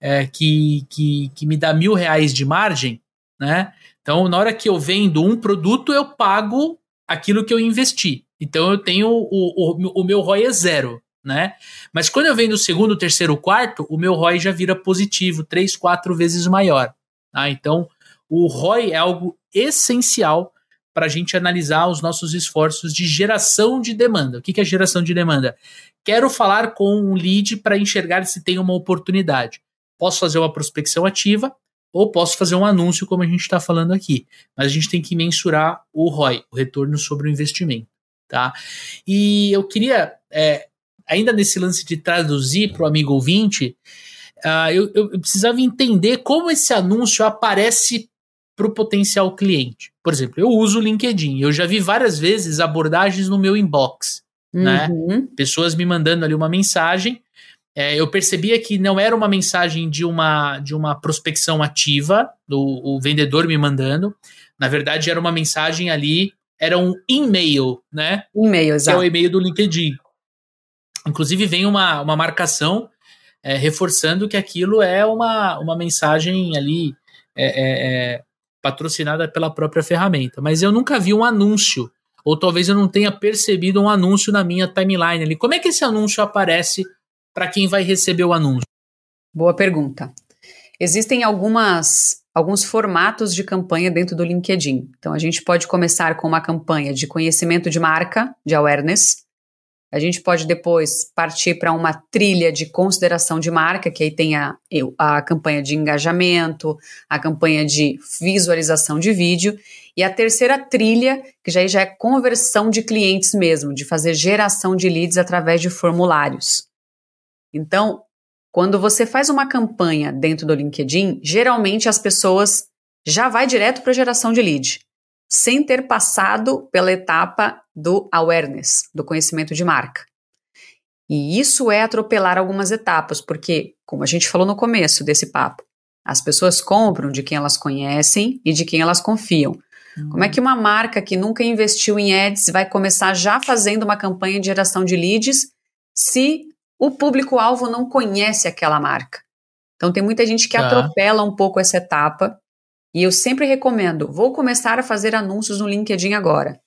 é, que, que, que me dá mil reais de margem, né? Então, na hora que eu vendo um produto, eu pago aquilo que eu investi. Então, eu tenho o, o, o meu ROI é zero, né? Mas quando eu vendo o segundo, terceiro, quarto, o meu ROI já vira positivo, três, quatro vezes maior. Tá? Então, o ROI é algo essencial para a gente analisar os nossos esforços de geração de demanda. O que, é geração de demanda? Quero falar com um lead para enxergar se tem uma oportunidade. Posso fazer uma prospecção ativa ou posso fazer um anúncio, como a gente está falando aqui. Mas a gente tem que mensurar o ROI, o retorno sobre o investimento. Tá? E eu queria, é, ainda nesse lance de traduzir para o amigo ouvinte, uh, eu, eu, precisava entender como esse anúncio aparece para o potencial cliente. Por exemplo, eu uso o LinkedIn, eu já vi várias vezes abordagens no meu inbox. Né? Uhum. Né? Pessoas me mandando ali uma mensagem é, eu percebia que não era uma mensagem de uma, de uma prospecção ativa, do o vendedor me mandando. Na verdade, era uma mensagem ali, era um e-mail, né? E-mail, exato. Que é o e-mail do LinkedIn. Inclusive, vem uma, uma marcação é, reforçando que aquilo é uma, uma mensagem ali é, é, é patrocinada pela própria ferramenta. Mas eu nunca vi um anúncio, ou talvez eu não tenha percebido um anúncio na minha timeline ali. Como é que esse anúncio aparece para quem vai receber o anúncio? Boa pergunta. Existem algumas alguns formatos de campanha dentro do LinkedIn. Então a gente pode começar com uma campanha de conhecimento de marca, de awareness. A gente pode depois partir para uma trilha de consideração de marca, que aí tem a, a campanha de engajamento, a campanha de visualização de vídeo, e a terceira trilha, que já, já é conversão de clientes mesmo, de fazer geração de leads através de formulários. Então, quando você faz uma campanha dentro do LinkedIn, geralmente as pessoas já vai direto para geração de lead, sem ter passado pela etapa do awareness, do conhecimento de marca. E isso é atropelar algumas etapas, porque, como a gente falou no começo desse papo, as pessoas compram de quem elas conhecem e de quem elas confiam. Uhum. Como é que uma marca que nunca investiu em ads vai começar já fazendo uma campanha de geração de leads se o público-alvo não conhece aquela marca. Então tem muita gente que tá. atropela um pouco essa etapa. E eu sempre recomendo, vou começar a fazer anúncios no LinkedIn agora.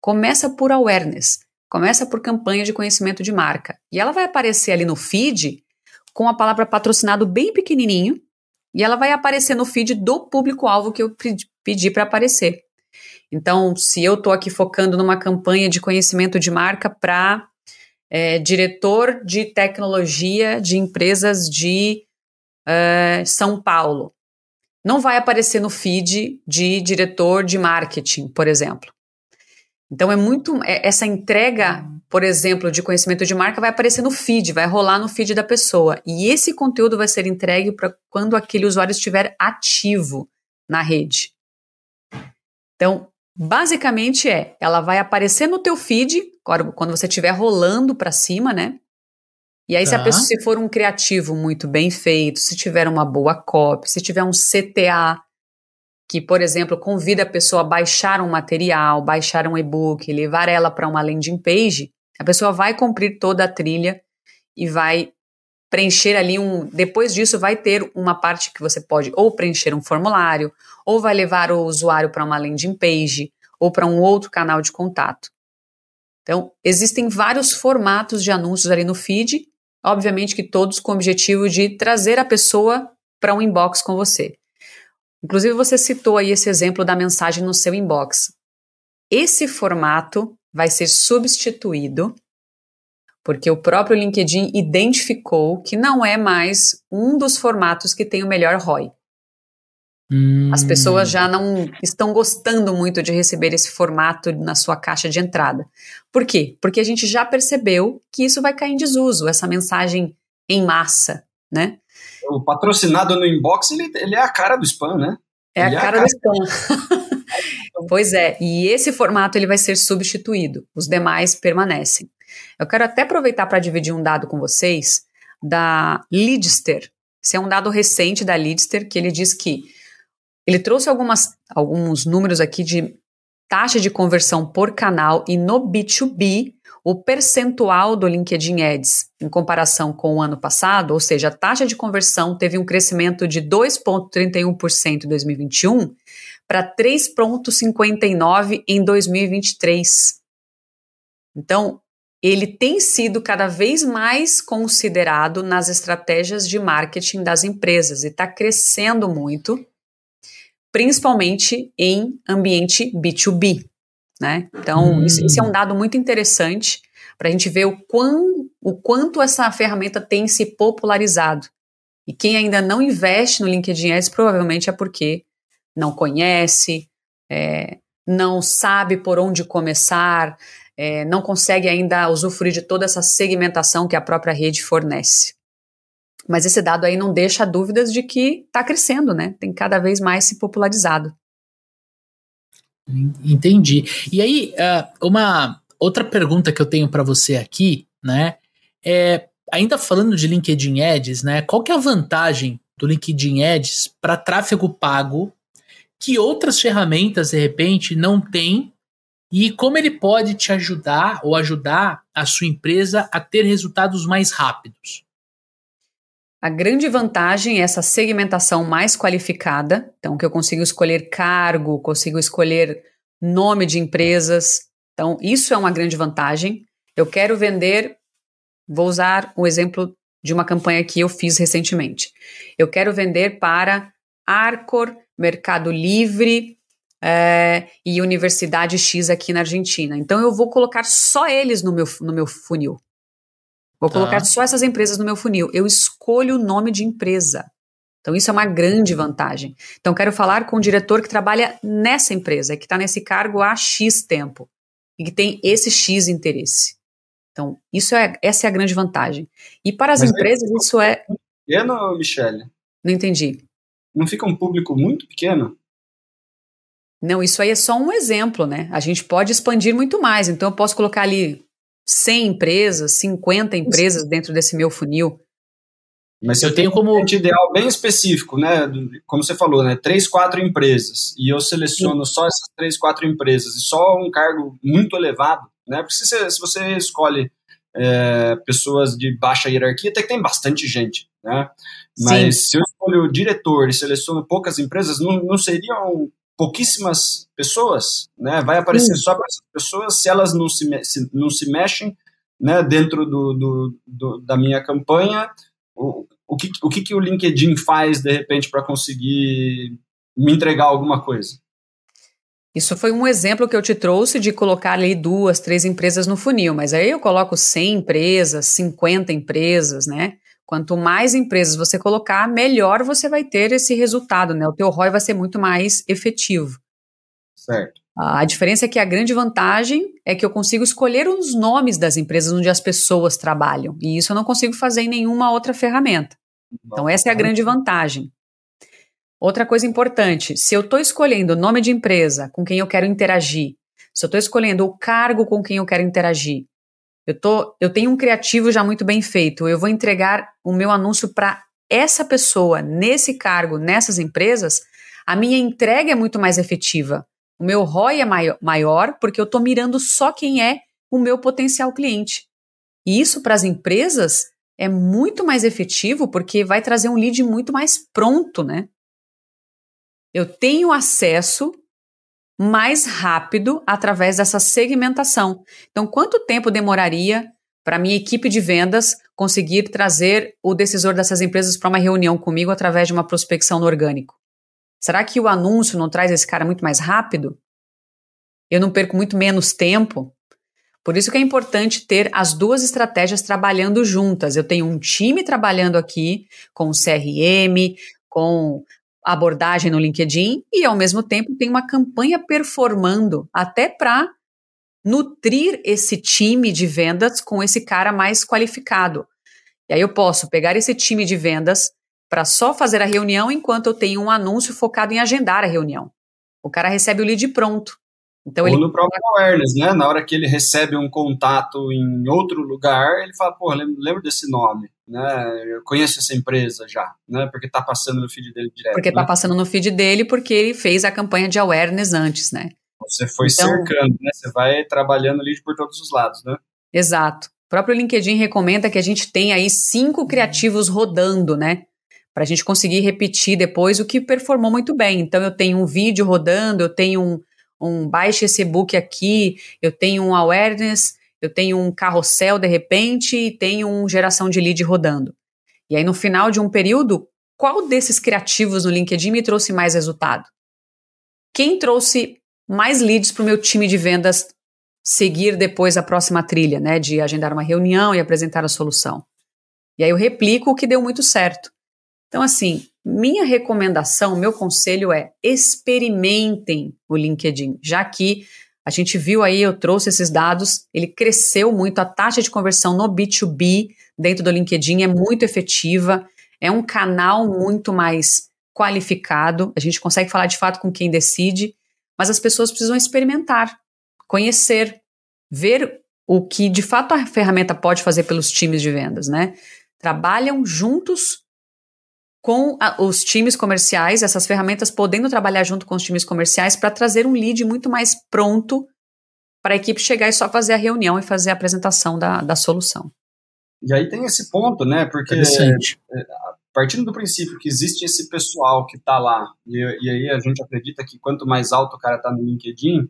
Começa por awareness, começa por campanha de conhecimento de marca. E ela vai aparecer ali no feed com a palavra patrocinado bem pequenininho, e ela vai aparecer no feed do público-alvo que eu pedi para aparecer. Então, se eu estou aqui focando numa campanha de conhecimento de marca para é, diretor de tecnologia de empresas de uh, São Paulo. Não vai aparecer no feed de diretor de marketing, por exemplo. Então é muito é, essa entrega, por exemplo, de conhecimento de marca vai aparecer no feed, vai rolar no feed da pessoa. E esse conteúdo vai ser entregue para quando aquele usuário estiver ativo na rede. Então, basicamente é, ela vai aparecer no teu feed quando você estiver rolando para cima, né? E aí, tá. se a tá. pessoa se for um criativo muito bem feito, se tiver uma boa copy, se tiver um CTA que, por exemplo, convida a pessoa a baixar um material, baixar um e-book, levar ela para uma landing page, a pessoa vai cumprir toda a trilha e vai preencher ali um. Depois disso, vai ter uma parte que você pode ou preencher um formulário, ou vai levar o usuário para uma landing page, ou para um outro canal de contato. Então, existem vários formatos de anúncios ali no feed, obviamente que todos com o objetivo de trazer a pessoa para um inbox com você. Inclusive, você citou aí esse exemplo da mensagem no seu inbox. Esse formato vai ser substituído porque o próprio LinkedIn identificou que não é mais um dos formatos que tem o melhor ROI. Hum. As pessoas já não estão gostando muito de receber esse formato na sua caixa de entrada. Por quê? Porque a gente já percebeu que isso vai cair em desuso, essa mensagem em massa, né? O patrocinado no inbox, ele, ele é a cara do spam, né? É a cara, é a cara do spam. pois é, e esse formato ele vai ser substituído, os demais permanecem. Eu quero até aproveitar para dividir um dado com vocês da Leadster. Esse é um dado recente da Leadster que ele diz que ele trouxe algumas, alguns números aqui de taxa de conversão por canal e no B2B o percentual do LinkedIn Ads em comparação com o ano passado, ou seja, a taxa de conversão teve um crescimento de 2,31% em 2021 para 3,59% em 2023. Então, ele tem sido cada vez mais considerado nas estratégias de marketing das empresas e está crescendo muito, principalmente em ambiente B2B. Né? Então, hum. esse é um dado muito interessante para a gente ver o, quão, o quanto essa ferramenta tem se popularizado. E quem ainda não investe no LinkedIn Ads provavelmente é porque não conhece, é, não sabe por onde começar, é, não consegue ainda usufruir de toda essa segmentação que a própria rede fornece. Mas esse dado aí não deixa dúvidas de que está crescendo, né? Tem cada vez mais se popularizado. Entendi. E aí, uh, uma outra pergunta que eu tenho para você aqui, né? É, ainda falando de LinkedIn Ads, né? Qual que é a vantagem do LinkedIn Ads para tráfego pago que outras ferramentas, de repente, não têm e como ele pode te ajudar ou ajudar a sua empresa a ter resultados mais rápidos? A grande vantagem é essa segmentação mais qualificada, então que eu consigo escolher cargo, consigo escolher nome de empresas. Então, isso é uma grande vantagem. Eu quero vender, vou usar o exemplo de uma campanha que eu fiz recentemente. Eu quero vender para Arcor, Mercado Livre, é, e Universidade X aqui na Argentina. Então eu vou colocar só eles no meu, no meu funil. Vou tá. colocar só essas empresas no meu funil. Eu escolho o nome de empresa. Então isso é uma grande vantagem. Então quero falar com o diretor que trabalha nessa empresa, que está nesse cargo há X tempo e que tem esse X interesse. Então isso é essa é a grande vantagem. E para as Mas empresas é isso é pequeno, Michele. Não entendi. Não fica um público muito pequeno? Não, isso aí é só um exemplo, né? A gente pode expandir muito mais. Então, eu posso colocar ali 100 empresas, 50 empresas dentro desse meu funil. Mas eu tenho como um ideal bem específico, né? Como você falou, né? Três, quatro empresas. E eu seleciono Sim. só essas três, quatro empresas. E só um cargo muito elevado, né? Porque se você, se você escolhe é, pessoas de baixa hierarquia, até que tem bastante gente, né? Mas Sim. se eu escolho o diretor e seleciono poucas empresas, não, não seriam pouquíssimas pessoas, né? Vai aparecer só para essas pessoas se elas não se, se, não se mexem, né? Dentro do, do, do da minha campanha, o, o, que, o que, que o LinkedIn faz de repente para conseguir me entregar alguma coisa? Isso foi um exemplo que eu te trouxe de colocar ali duas, três empresas no funil, mas aí eu coloco 100 empresas, 50 empresas, né? Quanto mais empresas você colocar, melhor você vai ter esse resultado, né? O teu ROI vai ser muito mais efetivo. Certo. A diferença é que a grande vantagem é que eu consigo escolher os nomes das empresas onde as pessoas trabalham. E isso eu não consigo fazer em nenhuma outra ferramenta. Então, essa é a grande vantagem. Outra coisa importante: se eu estou escolhendo o nome de empresa com quem eu quero interagir, se eu estou escolhendo o cargo com quem eu quero interagir, eu, tô, eu tenho um criativo já muito bem feito. Eu vou entregar o meu anúncio para essa pessoa, nesse cargo, nessas empresas. A minha entrega é muito mais efetiva. O meu ROI é maior porque eu estou mirando só quem é o meu potencial cliente. E isso para as empresas é muito mais efetivo porque vai trazer um lead muito mais pronto, né? Eu tenho acesso mais rápido através dessa segmentação. Então, quanto tempo demoraria para minha equipe de vendas conseguir trazer o decisor dessas empresas para uma reunião comigo através de uma prospecção no orgânico? Será que o anúncio não traz esse cara muito mais rápido? Eu não perco muito menos tempo? Por isso que é importante ter as duas estratégias trabalhando juntas. Eu tenho um time trabalhando aqui com o CRM, com abordagem no LinkedIn e ao mesmo tempo tem uma campanha performando até para nutrir esse time de vendas com esse cara mais qualificado. E aí eu posso pegar esse time de vendas para só fazer a reunião enquanto eu tenho um anúncio focado em agendar a reunião. O cara recebe o lead pronto. Então, Ou ele... no próprio awareness, né? Na hora que ele recebe um contato em outro lugar, ele fala, pô, lembro desse nome, né? Eu conheço essa empresa já, né? Porque tá passando no feed dele direto. Porque tá né? passando no feed dele porque ele fez a campanha de awareness antes, né? Você foi então, cercando, né? Você vai trabalhando lead por todos os lados, né? Exato. O próprio LinkedIn recomenda que a gente tenha aí cinco criativos rodando, né? Para a gente conseguir repetir depois o que performou muito bem. Então, eu tenho um vídeo rodando, eu tenho um, um baixe esse book aqui, eu tenho um awareness, eu tenho um carrossel de repente e tenho um geração de lead rodando. E aí no final de um período, qual desses criativos no LinkedIn me trouxe mais resultado? Quem trouxe mais leads para o meu time de vendas seguir depois a próxima trilha, né, de agendar uma reunião e apresentar a solução? E aí eu replico o que deu muito certo. Então assim, minha recomendação, meu conselho é experimentem o LinkedIn, já que a gente viu aí, eu trouxe esses dados, ele cresceu muito, a taxa de conversão no B2B dentro do LinkedIn é muito efetiva, é um canal muito mais qualificado, a gente consegue falar de fato com quem decide, mas as pessoas precisam experimentar, conhecer, ver o que de fato a ferramenta pode fazer pelos times de vendas, né? Trabalham juntos com a, os times comerciais, essas ferramentas podendo trabalhar junto com os times comerciais para trazer um lead muito mais pronto para a equipe chegar e só fazer a reunião e fazer a apresentação da, da solução. E aí tem esse ponto, né? Porque é, partindo do princípio que existe esse pessoal que está lá, e, e, aí a gente acredita que quanto mais alto o cara está no LinkedIn,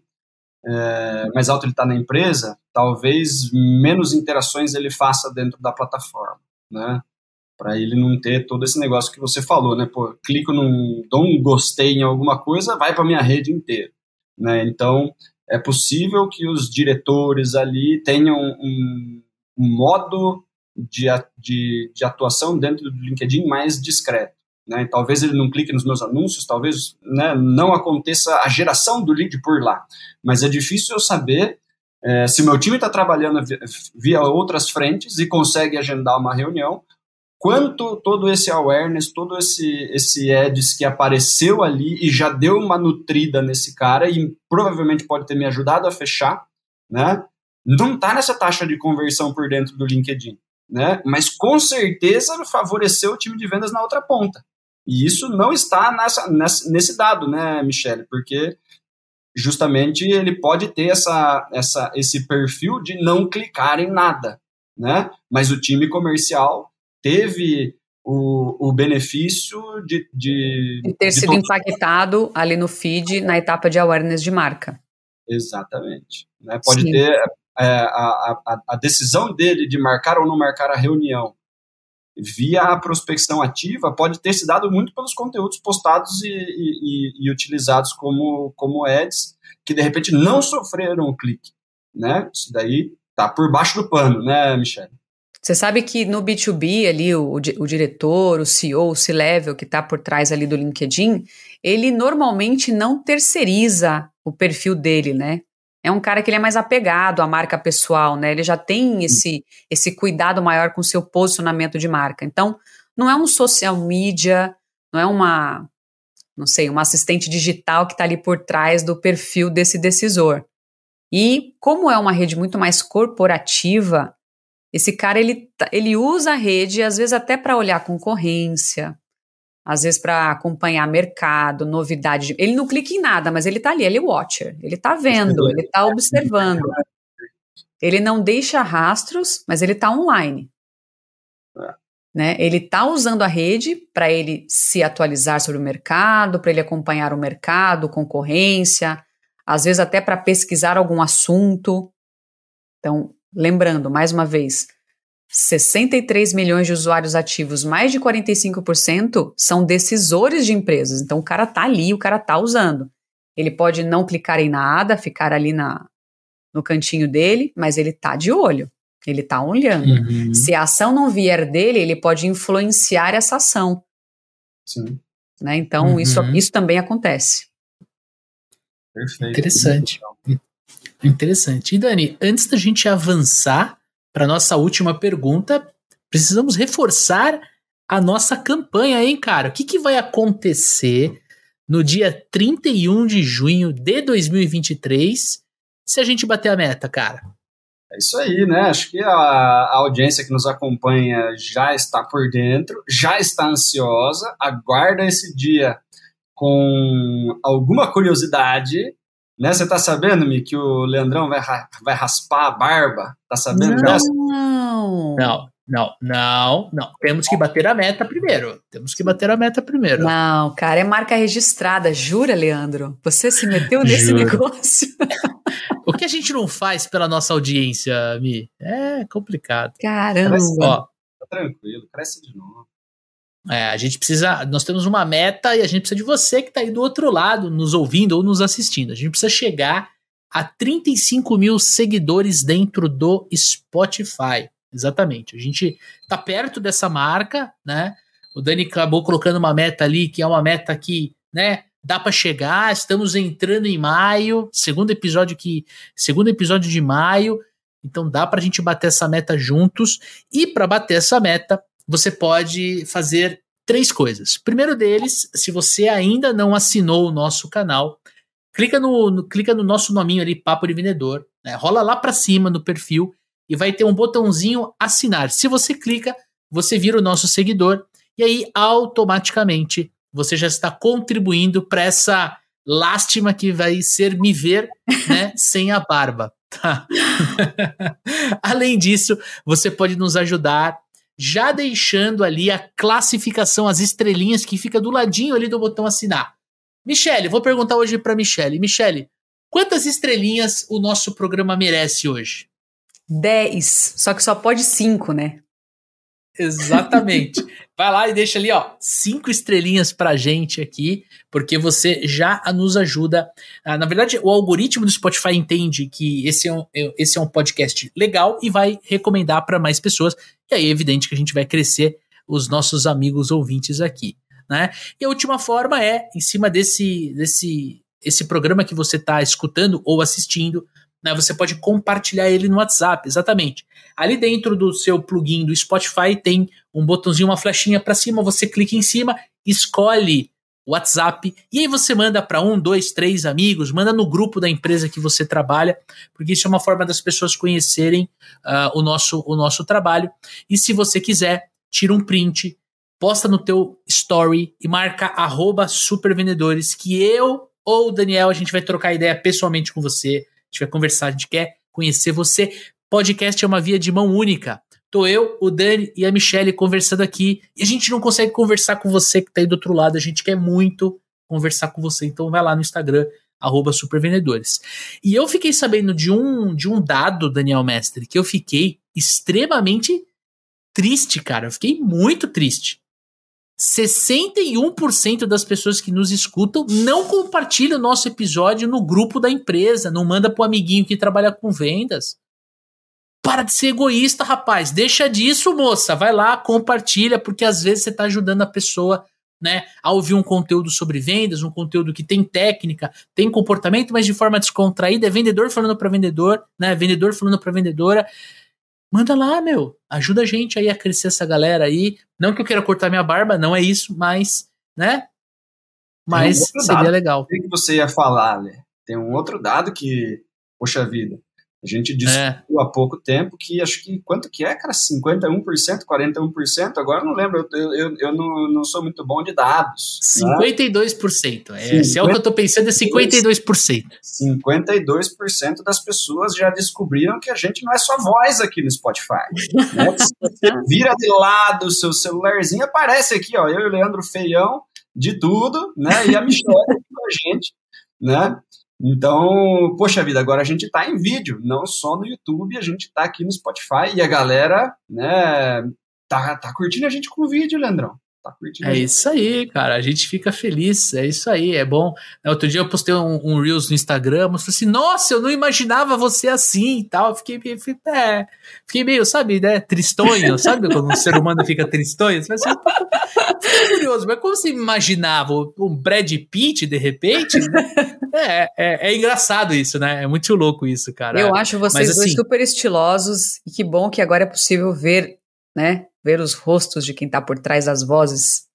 é, mais alto ele está na empresa, talvez menos interações ele faça dentro da plataforma, né? Para ele não ter todo esse negócio que você falou, né? Pô, clico num, dou um gostei em alguma coisa, vai para minha rede inteira, né? Então, é possível que os diretores ali tenham um, um modo de, de, de, atuação dentro do LinkedIn mais discreto. Né? Talvez ele não clique nos meus anúncios, talvez né, não aconteça a geração do lead por lá. Mas é difícil eu saber é, se meu time está trabalhando via, via outras frentes e consegue agendar uma reunião, quanto todo esse awareness, todo esse, esse ads que apareceu ali e já deu uma nutrida nesse cara e provavelmente pode ter me ajudado a fechar, né? Não está nessa taxa de conversão por dentro do LinkedIn, né? Mas com certeza favoreceu o time de vendas na outra ponta. E isso não está nessa, nessa, nesse dado, né, Michele? Porque justamente ele pode ter essa, essa, esse perfil de não clicar em nada, né? Mas o time comercial teve o, o benefício de, de, de ter de sido impactado ali no feed na etapa de awareness de marca. Exatamente. Né? Pode Sim. ter é, a, a, a decisão dele de marcar ou não marcar a reunião via a prospecção ativa pode ter se dado muito pelos conteúdos postados e, e, e, utilizados como, como ads, que de repente não sofreram o clique. Né? Isso daí tá por baixo do pano, né, Michelle? Você sabe que no B2B ali, o, o diretor, o CEO, o C-Level que está por trás ali do LinkedIn, ele normalmente não terceiriza o perfil dele, né? É um cara que ele é mais apegado à marca pessoal, né? Ele já tem esse, esse cuidado maior com o seu posicionamento de marca. Então, não é um social media, não é uma, não sei, uma assistente digital que está ali por trás do perfil desse decisor. E como é uma rede muito mais corporativa, esse cara ele, tá, ele usa a rede, às vezes até para olhar concorrência, às vezes para acompanhar mercado, novidade. Ele não clica em nada, mas ele está ali, ele é watcher, ele está vendo, ele está observando. Ele não deixa rastros, mas ele está online. Né? Ele está usando a rede para ele se atualizar sobre o mercado, para ele acompanhar o mercado, concorrência, às vezes até para pesquisar algum assunto. Então, Lembrando, mais uma vez, 63 milhões de usuários ativos, mais de 45% são decisores de empresas. Então o cara tá ali, o cara tá usando. Ele pode não clicar em nada, ficar ali na, no cantinho dele, mas ele tá de olho. Ele tá olhando. Uhum. Se a ação não vier dele, ele pode influenciar essa ação. Sim. Né? Então, uhum. isso, isso também acontece. Perfeito. Interessante. Interessante. E Dani, antes da gente avançar para nossa última pergunta, precisamos reforçar a nossa campanha, hein, cara? O que, que vai acontecer no dia 31 de junho de 2023 se a gente bater a meta, cara? É isso aí, né? Acho que a, a, audiência que nos acompanha já está por dentro, já está ansiosa, aguarda esse dia com alguma curiosidade. Né? Você tá sabendo, Mi, que o Leandrão vai, vai raspar a barba? Tá sabendo não. dessa? Não. Não, não, não, não. Temos que bater a meta primeiro. Temos que bater a meta primeiro. Não, cara, é marca registrada. Jura, Leandro? Você se meteu nesse Juro. negócio? o que a gente não faz pela nossa audiência, Mi? É complicado. Caramba. Cresce, ó, tá tranquilo, cresce de novo. É, a gente precisa. Nós temos uma meta e a gente precisa de você que está aí do outro lado, nos ouvindo ou nos assistindo. A gente precisa chegar a 35 mil seguidores dentro do Spotify. Exatamente. A gente tá perto dessa marca, né? O Dani acabou colocando uma meta ali, que é uma meta que, né, dá para chegar. Estamos entrando em maio, segundo episódio que, segundo episódio de maio. Então dá para a gente bater essa meta juntos. E para bater essa meta, você pode fazer três coisas. Primeiro deles, se você ainda não assinou o nosso canal, clica no, no clica no nosso nominho ali, Papo de Vendedor, né? rola lá para cima no perfil e vai ter um botãozinho assinar. Se você clica, você vira o nosso seguidor e aí automaticamente você já está contribuindo para essa lástima que vai ser me ver, né, sem a barba. Tá? Além disso, você pode nos ajudar já deixando ali a classificação, as estrelinhas que fica do ladinho ali do botão assinar. Michele, vou perguntar hoje para Michele. Michele, quantas estrelinhas o nosso programa merece hoje? 10, só que só pode 5, né? Exatamente. Vai lá e deixa ali, ó, cinco estrelinhas pra gente aqui, porque você já nos ajuda. Ah, na verdade, o algoritmo do Spotify entende que esse é um, esse é um podcast legal e vai recomendar para mais pessoas. E aí é evidente que a gente vai crescer os nossos amigos ouvintes aqui, né? E a última forma é, em cima desse, desse esse programa que você está escutando ou assistindo, né, você pode compartilhar ele no WhatsApp, exatamente. Ali dentro do seu plugin do Spotify tem um botãozinho, uma flechinha para cima, você clica em cima, escolhe WhatsApp e aí você manda para um, dois, três amigos, manda no grupo da empresa que você trabalha, porque isso é uma forma das pessoas conhecerem uh, o, nosso, o nosso trabalho. E se você quiser, tira um print, posta no teu story e marca arroba supervendedores, que eu ou o Daniel, a gente vai trocar ideia pessoalmente com você, gente vai conversar, a gente quer conhecer você. Podcast é uma via de mão única. Tô eu, o Dani e a Michelle conversando aqui. E a gente não consegue conversar com você que tá aí do outro lado. A gente quer muito conversar com você. Então vai lá no Instagram, supervendedores. E eu fiquei sabendo de um, de um dado, Daniel Mestre, que eu fiquei extremamente triste, cara. Eu fiquei muito triste. 61% das pessoas que nos escutam não compartilham o nosso episódio no grupo da empresa, não manda pro amiguinho que trabalha com vendas. Para de ser egoísta, rapaz. Deixa disso, moça. Vai lá, compartilha, porque às vezes você está ajudando a pessoa né, a ouvir um conteúdo sobre vendas, um conteúdo que tem técnica, tem comportamento, mas de forma descontraída. É vendedor falando para vendedor, né? Vendedor falando para vendedora. Manda lá, meu. Ajuda a gente aí a crescer essa galera aí. Não que eu queira cortar minha barba, não é isso, mas, né? Mas um seria legal. O que você ia falar, né? Tem um outro dado que, poxa vida, a gente discutiu é. há pouco tempo que acho que quanto que é, cara? 51%, 41%? Agora eu não lembro, eu, eu, eu não, não sou muito bom de dados. 52%. Né? É, se é o que eu tô pensando, é 52%. 52% das pessoas já descobriram que a gente não é só voz aqui no Spotify. Né? vira de lado o seu celularzinho, aparece aqui, ó, eu e o Leandro Feião, de tudo, né? E a Michelle com a gente, né? Então, poxa vida, agora a gente está em vídeo, não só no YouTube, a gente está aqui no Spotify e a galera, né, tá, tá curtindo a gente com vídeo, Leandrão. Tá curtindo. É isso aí, cara. A gente fica feliz. É isso aí, é bom. Outro dia eu postei um, um Reels no Instagram, falei assim, nossa, eu não imaginava você assim e tal. Eu fiquei, fiquei, é, fiquei meio, sabe, né, tristonho, sabe? Quando um ser humano fica tristonho, você assim, fiquei curioso, mas como você imaginava um Brad Pitt, de repente? É, é, é, engraçado isso, né? É muito louco isso, cara. Eu acho vocês mas, dois assim, super estilosos e que bom que agora é possível ver, né? Ver os rostos de quem tá por trás das vozes.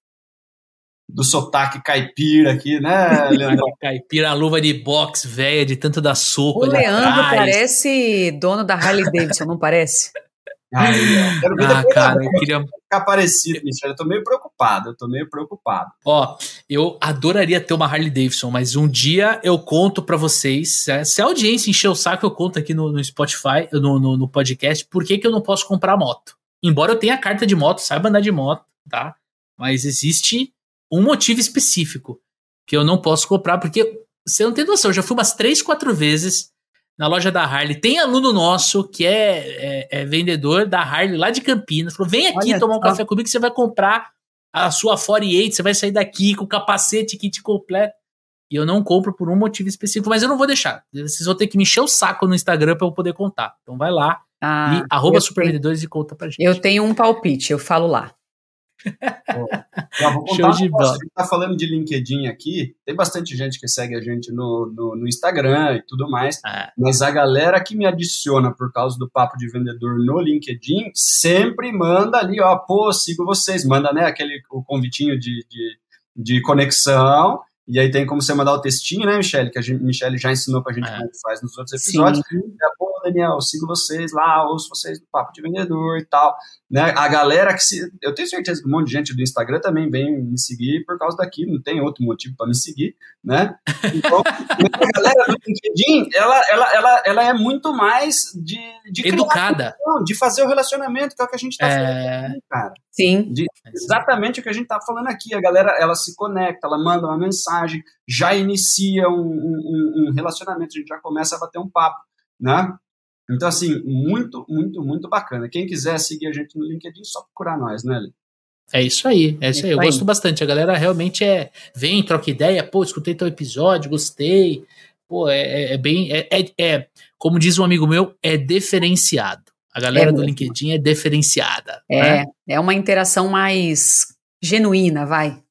Do sotaque caipira aqui, né, Leandro? caipira, a luva de boxe velha, de tanto da sopa. O Leandro parece dono da Harley Davidson, não parece? Aí, quero ver ah, cara, eu queria ficar parecido, Michel. Eu tô meio preocupado, eu tô meio preocupado. Ó, eu adoraria ter uma Harley Davidson, mas um dia eu conto para vocês. Se a audiência encher o saco, eu conto aqui no, no Spotify, no, no, no, podcast, por que, que eu não posso comprar moto. Embora eu tenha carta de moto, saiba andar de moto, tá? Mas existe um motivo específico que eu não posso comprar, porque você não tem noção, eu já fui umas três, quatro vezes na loja da Harley. Tem aluno nosso que é, é, é vendedor da Harley lá de Campinas. Falou: vem aqui Olha, tomar um café comigo que você vai comprar a sua 48, você vai sair daqui com o capacete, kit completo. E eu não compro por um motivo específico, mas eu não vou deixar. Vocês vão ter que me encher o saco no Instagram para eu poder contar. Então vai lá ah, e arroba supervendedores e conta pra gente. Eu tenho um palpite, eu falo lá. Contar Show de bola. A gente tá falando de LinkedIn aqui, tem bastante gente que segue a gente no, no, no Instagram e tudo mais, é. mas a galera que me adiciona por causa do Papo de Vendedor no LinkedIn sempre manda ali, ó, pô, sigo vocês, manda, né, aquele o convitinho de, de, de conexão, e aí tem como você mandar o textinho, né, Michele? Que a gente, Michele já ensinou pra gente é. como faz nos outros episódios. Sim. É, Pô, Daniel, sigo vocês lá, ouço vocês no Papo de Vendedor e tal. Né? A galera que se. Eu tenho certeza que um monte de gente do Instagram também vem me seguir por causa daqui, não tem outro motivo para me seguir, né? Então, a galera do LinkedIn, ela, ela, ela, ela é muito mais de. de Educada. de fazer o relacionamento, que é o que a gente tá é... falando aqui, cara. Sim. De, exatamente o que a gente tá falando aqui. A galera, ela se conecta, ela manda uma mensagem, já inicia um, um, um relacionamento, a gente já começa a bater um papo, né? Então, assim, muito, muito, muito bacana. Quem quiser seguir a gente no LinkedIn, só procurar nós, né, Lê? É isso aí, é isso aí. Eu gosto bastante. A galera realmente é. Vem, troca ideia, pô, escutei teu episódio, gostei. Pô, é, é, é bem. É, é, é, como diz um amigo meu, é diferenciado. A galera é do LinkedIn é diferenciada. É, né? é uma interação mais genuína, vai.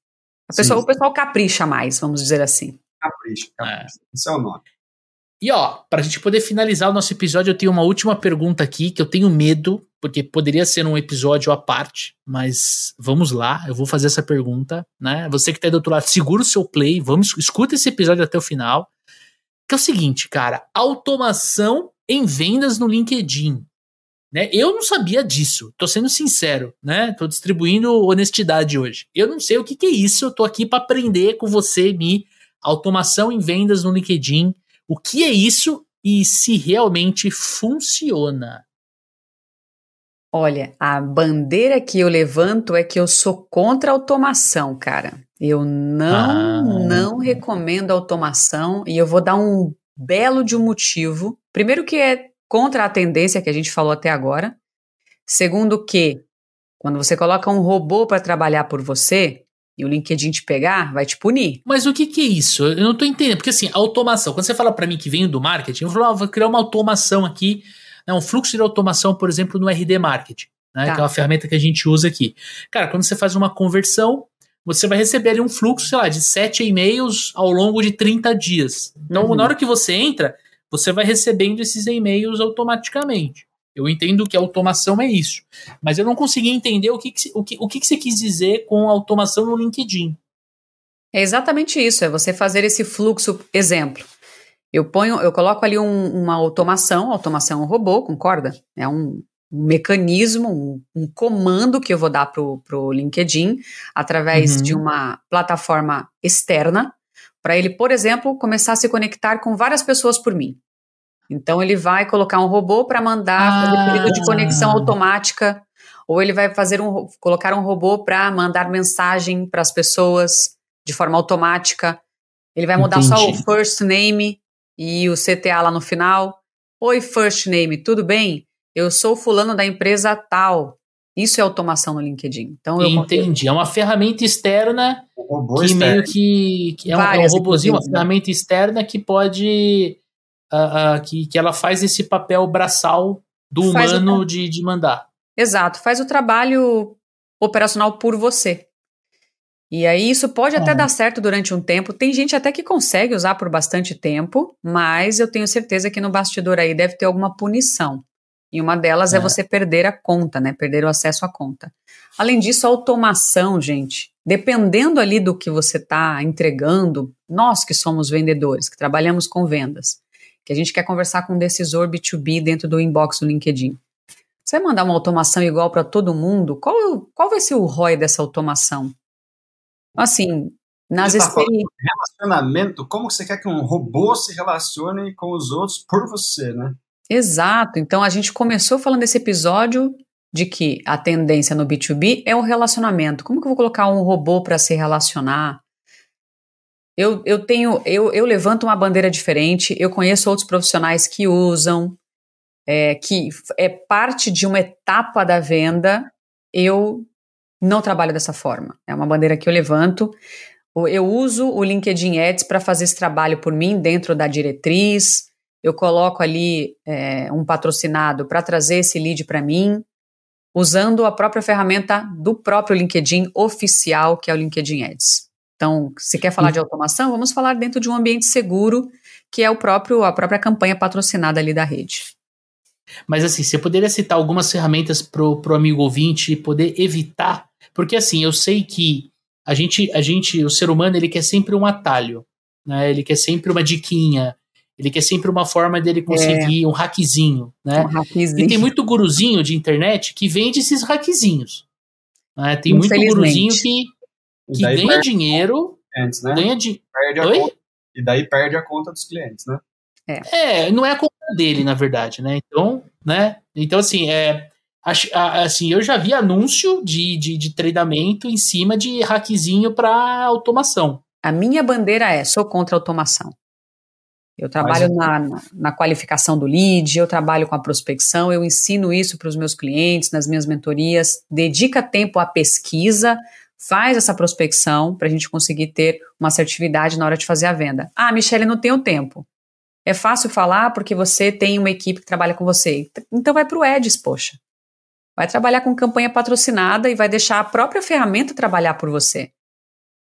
A pessoa, o pessoal capricha mais, vamos dizer assim. Capricha, capricha. É. Esse é o nome. E ó, para a gente poder finalizar o nosso episódio, eu tenho uma última pergunta aqui que eu tenho medo, porque poderia ser um episódio à parte, mas vamos lá, eu vou fazer essa pergunta, né? Você que tá aí do outro lado, segura o seu play, vamos, escuta esse episódio até o final. Que é o seguinte, cara, automação em vendas no LinkedIn. Né? Eu não sabia disso, tô sendo sincero, né? Tô distribuindo honestidade hoje. Eu não sei o que, que é isso, eu tô aqui para aprender com você, Mi. Automação em vendas no LinkedIn o que é isso e se realmente funciona? Olha, a bandeira que eu levanto é que eu sou contra a automação, cara. Eu não, ah. não recomendo automação e eu vou dar um belo de um motivo. Primeiro que é contra a tendência que a gente falou até agora. Segundo que quando você coloca um robô para trabalhar por você, e o LinkedIn te pegar, vai te punir. Mas o que, que é isso? Eu não tô entendendo. Porque assim, automação, quando você fala para mim que vem do marketing, eu falo, ah, vou criar uma automação aqui, né, um fluxo de automação, por exemplo, no RD Marketing, né, tá. que é uma ferramenta que a gente usa aqui. Cara, quando você faz uma conversão, você vai receber ali um fluxo, sei lá, de 7 e-mails ao longo de 30 dias. Então, uhum. na hora que você entra, você vai recebendo esses e-mails automaticamente. Eu entendo que a automação é isso. Mas eu não consegui entender o que, que o, que, o que, que você quis dizer com automação no LinkedIn. É exatamente isso, é você fazer esse fluxo, exemplo. Eu ponho, eu coloco ali um, uma automação, automação é um robô, concorda? É um, um mecanismo, um, um, comando que eu vou dar para o LinkedIn através uhum. de uma plataforma externa, para ele, por exemplo, começar a se conectar com várias pessoas por mim. Então ele vai colocar um robô para mandar ah. fazer período de conexão automática, ou ele vai fazer um colocar um robô para mandar mensagem para as pessoas de forma automática. Ele vai mudar Entendi. só o first name e o CTA lá no final. Oi, first name, tudo bem? Eu sou fulano da empresa tal. Isso é automação no LinkedIn. Então, eu Entendi. É uma ferramenta externa que externo. meio que, que é, um, é um robozinho, uma né? ferramenta externa que pode. Uh, uh, que, que ela faz esse papel braçal do faz humano o... de, de mandar. Exato, faz o trabalho operacional por você. E aí isso pode até dar certo durante um tempo. Tem gente até que consegue usar por bastante tempo, mas eu tenho certeza que no bastidor aí deve ter alguma punição. E uma delas é, é você perder a conta, né? Perder o acesso à conta. Além disso, a automação, gente, dependendo ali do que você está entregando, nós que somos vendedores, que trabalhamos com vendas, que a gente quer conversar com um decisor B2B dentro do inbox do LinkedIn. Você vai mandar uma automação igual para todo mundo? Qual, qual vai ser o ROI dessa automação? Assim, nas tá experiências. Relacionamento, como você quer que um robô se relacione com os outros por você, né? Exato. Então a gente começou falando desse episódio de que a tendência no B2B é o relacionamento. Como que eu vou colocar um robô para se relacionar? Eu, eu tenho, eu, eu levanto uma bandeira diferente, eu conheço outros profissionais que usam, é, que é parte de uma etapa da venda, eu não trabalho dessa forma. É uma bandeira que eu levanto. Eu uso o LinkedIn Ads para fazer esse trabalho por mim dentro da diretriz. Eu coloco ali é, um patrocinado para trazer esse lead para mim, usando a própria ferramenta do próprio LinkedIn oficial, que é o LinkedIn Ads. Então, se quer falar de automação, vamos falar dentro de um ambiente seguro, que é o próprio a própria campanha patrocinada ali da rede. Mas assim, você poderia citar algumas ferramentas pro, pro amigo ouvinte poder evitar, porque assim, eu sei que a gente, a gente, o ser humano, ele quer sempre um atalho, né? Ele quer sempre uma diquinha, ele quer sempre uma forma dele conseguir é. um hackzinho, né? Um hackzinho. E tem muito guruzinho de internet que vende esses hackzinhos. Né? Tem muito guruzinho que, que ganha dinheiro, clientes, né? ganha de... perde a conta, e daí perde a conta dos clientes, né? É. é, não é a conta dele, na verdade, né? Então, né? Então, assim, é, assim, eu já vi anúncio de, de, de treinamento em cima de hackzinho para automação. A minha bandeira é: sou contra a automação. Eu trabalho na, na, na, qualificação do lead, eu trabalho com a prospecção, eu ensino isso para os meus clientes, nas minhas mentorias. Dedica tempo à pesquisa, faz essa prospecção para a gente conseguir ter uma assertividade na hora de fazer a venda. Ah, Michele, não tenho tempo. É fácil falar porque você tem uma equipe que trabalha com você. Então vai para o Eds, poxa. Vai trabalhar com campanha patrocinada e vai deixar a própria ferramenta trabalhar por você.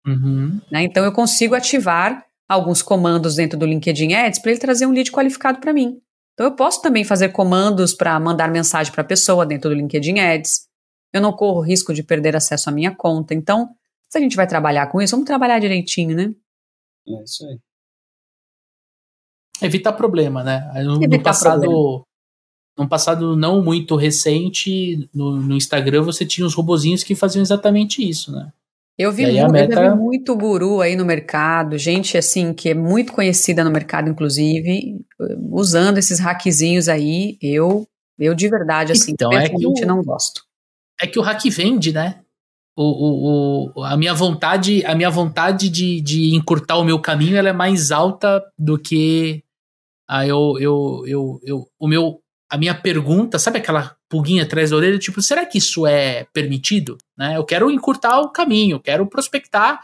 Uhum. Né? Então eu consigo ativar alguns comandos dentro do LinkedIn Ads para ele trazer um lead qualificado para mim. Então eu posso também fazer comandos para mandar mensagem para a pessoa dentro do LinkedIn Ads. Eu não corro risco de perder acesso à minha conta. Então, se a gente vai trabalhar com isso, vamos trabalhar direitinho, né? É isso aí. Evitar problema, né? No, no passado, problema. num passado não muito recente, no, no, Instagram você tinha os robozinhos que faziam exatamente isso, né? Eu vi, muito, meta... eu vi muito guru aí no mercado, gente assim que é muito conhecida no mercado, inclusive, usando esses hackzinhos aí. Eu, eu de verdade, assim, então, é que o, não gosto. É que o hack vende, né? O, o, o, a minha vontade, a minha vontade de, de encurtar o meu caminho ela é mais alta do que ah, eu, eu, eu, eu, o meu, a minha pergunta, sabe aquela pulguinha atrás da orelha, tipo, será que isso é permitido? Né? Eu quero encurtar o caminho, quero prospectar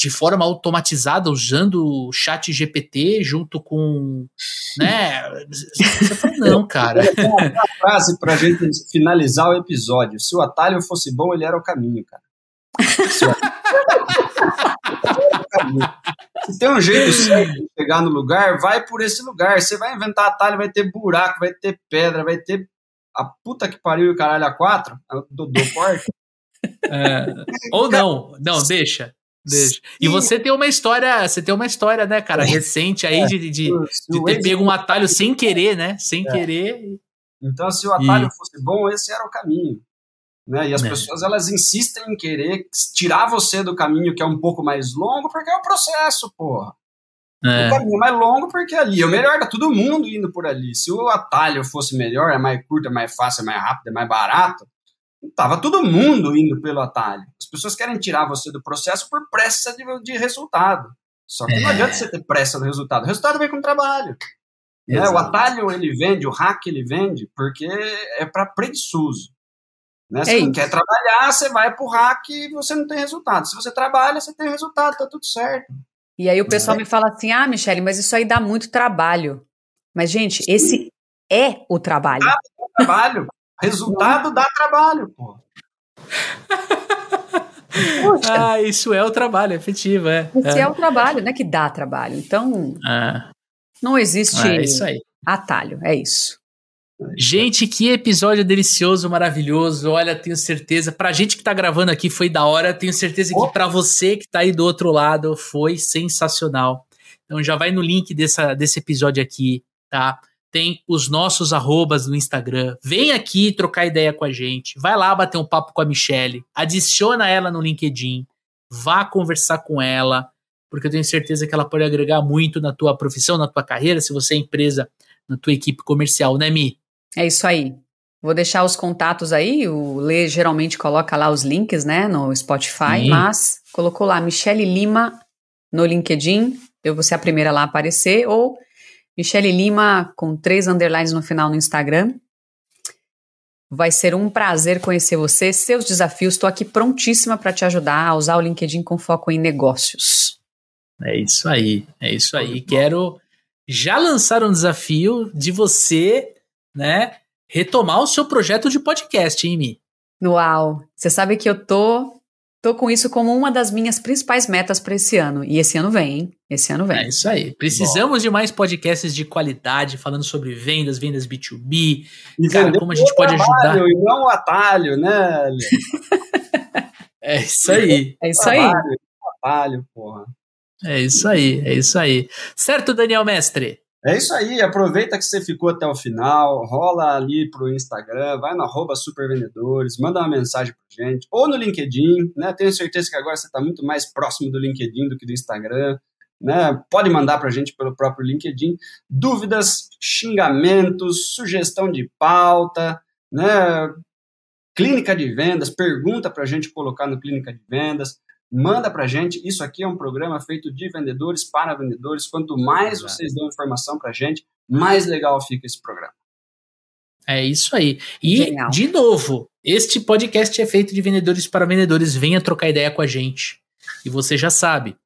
de forma automatizada usando o chat GPT junto com, né? Você fala, não, cara. Uma frase pra gente finalizar o episódio. Se o atalho fosse bom, ele era o caminho, cara. Se tem um jeito certo de chegar no lugar, vai por esse lugar. Você vai inventar atalho, vai ter buraco, vai ter pedra, vai ter a puta que pariu o caralho a quatro, do, do porta. É, ou não, não, deixa. Deixa. E você tem uma história, você tem uma história, né, cara, recente aí de, de, de, de ter pego um atalho sem querer, né? Sem é. querer. Então, se o atalho e... fosse bom, esse era o caminho. Né? E as é. pessoas elas insistem em querer tirar você do caminho que é um pouco mais longo, porque é o processo, porra. É. O caminho é mais longo porque ali é o melhor, tá todo mundo indo por ali. Se o atalho fosse melhor, é mais curto, é mais fácil, é mais rápido, é mais barato, tava todo mundo indo pelo atalho. As pessoas querem tirar você do processo por pressa de, de resultado. Só que é. não adianta você ter pressa no resultado. O resultado vem com trabalho. Né? O atalho ele vende, o hack ele vende, porque é para preguiçoso. Né? Se é não quer trabalhar, você vai pro hack e você não tem resultado. Se você trabalha, você tem resultado, tá tudo certo. E aí o pessoal é. me fala assim: ah, Michele, mas isso aí dá muito trabalho. Mas, gente, Sim. esse é o trabalho. Dá trabalho. Resultado dá trabalho, pô. ah, isso é o trabalho, efetivo, é. Isso é. é o trabalho, né? Que dá trabalho. Então, é. não existe é isso aí. atalho, é isso. Gente, que episódio delicioso, maravilhoso. Olha, tenho certeza. Pra gente que tá gravando aqui foi da hora. Tenho certeza que para você que tá aí do outro lado foi sensacional. Então já vai no link dessa, desse episódio aqui, tá? Tem os nossos arrobas no Instagram. Vem aqui trocar ideia com a gente. Vai lá bater um papo com a Michelle. Adiciona ela no LinkedIn. Vá conversar com ela, porque eu tenho certeza que ela pode agregar muito na tua profissão, na tua carreira, se você é empresa, na tua equipe comercial, né, Mi? É isso aí. Vou deixar os contatos aí, o Lê geralmente coloca lá os links, né, no Spotify, Sim. mas colocou lá Michele Lima no LinkedIn, eu vou ser a primeira lá a aparecer, ou Michele Lima com três underlines no final no Instagram. Vai ser um prazer conhecer você, seus desafios. Estou aqui prontíssima para te ajudar a usar o LinkedIn com foco em negócios. É isso aí, é isso aí. Quero já lançar um desafio de você né, retomar o seu projeto de podcast, hein, Mi? Uau! Você sabe que eu tô tô com isso como uma das minhas principais metas para esse ano. E esse ano vem, hein? Esse ano vem. É isso aí. Precisamos Bom. de mais podcasts de qualidade, falando sobre vendas, vendas B2B. E cara, como a gente pode ajudar. E não o atalho, né? é isso aí. É isso aí. Atalho, porra. É isso aí, é isso aí. Certo, Daniel Mestre? É isso aí, aproveita que você ficou até o final, rola ali pro Instagram, vai no arroba supervendedores, manda uma mensagem pra gente, ou no LinkedIn, né? Tenho certeza que agora você está muito mais próximo do LinkedIn do que do Instagram, né? Pode mandar pra gente pelo próprio LinkedIn. Dúvidas, xingamentos, sugestão de pauta, né? Clínica de vendas, pergunta pra gente colocar no Clínica de Vendas manda para gente. Isso aqui é um programa feito de vendedores para vendedores. Quanto mais vocês dão informação para gente, mais legal fica esse programa. É isso aí. E, Genial. de novo, este podcast é feito de vendedores para vendedores. Venha trocar ideia com a gente. E você já sabe,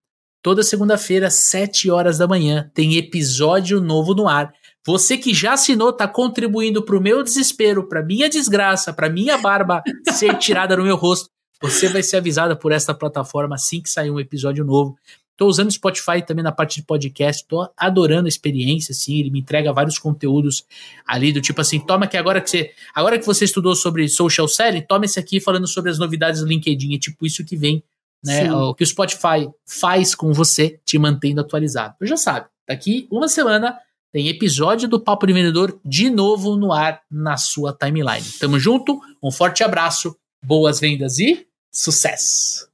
toda segunda-feira, 7 horas da manhã, tem episódio novo no ar. Você que já assinou está contribuindo para o meu desespero, para minha desgraça, para minha barba ser tirada no meu rosto. Você vai ser avisada por esta plataforma assim que sair um episódio novo. Estou usando o Spotify também na parte de podcast, estou adorando a experiência, assim, ele me entrega vários conteúdos ali do tipo assim, toma que agora que você, agora que você estudou sobre social selling, toma esse aqui falando sobre as novidades do LinkedIn, é tipo isso que vem, né, Sim. o que o Spotify faz com você, te mantendo atualizado. Você já sabe, daqui uma semana tem episódio do Papo de Vendedor de novo no ar na sua timeline. Tamo junto, um forte abraço, boas vendas e Sucesso!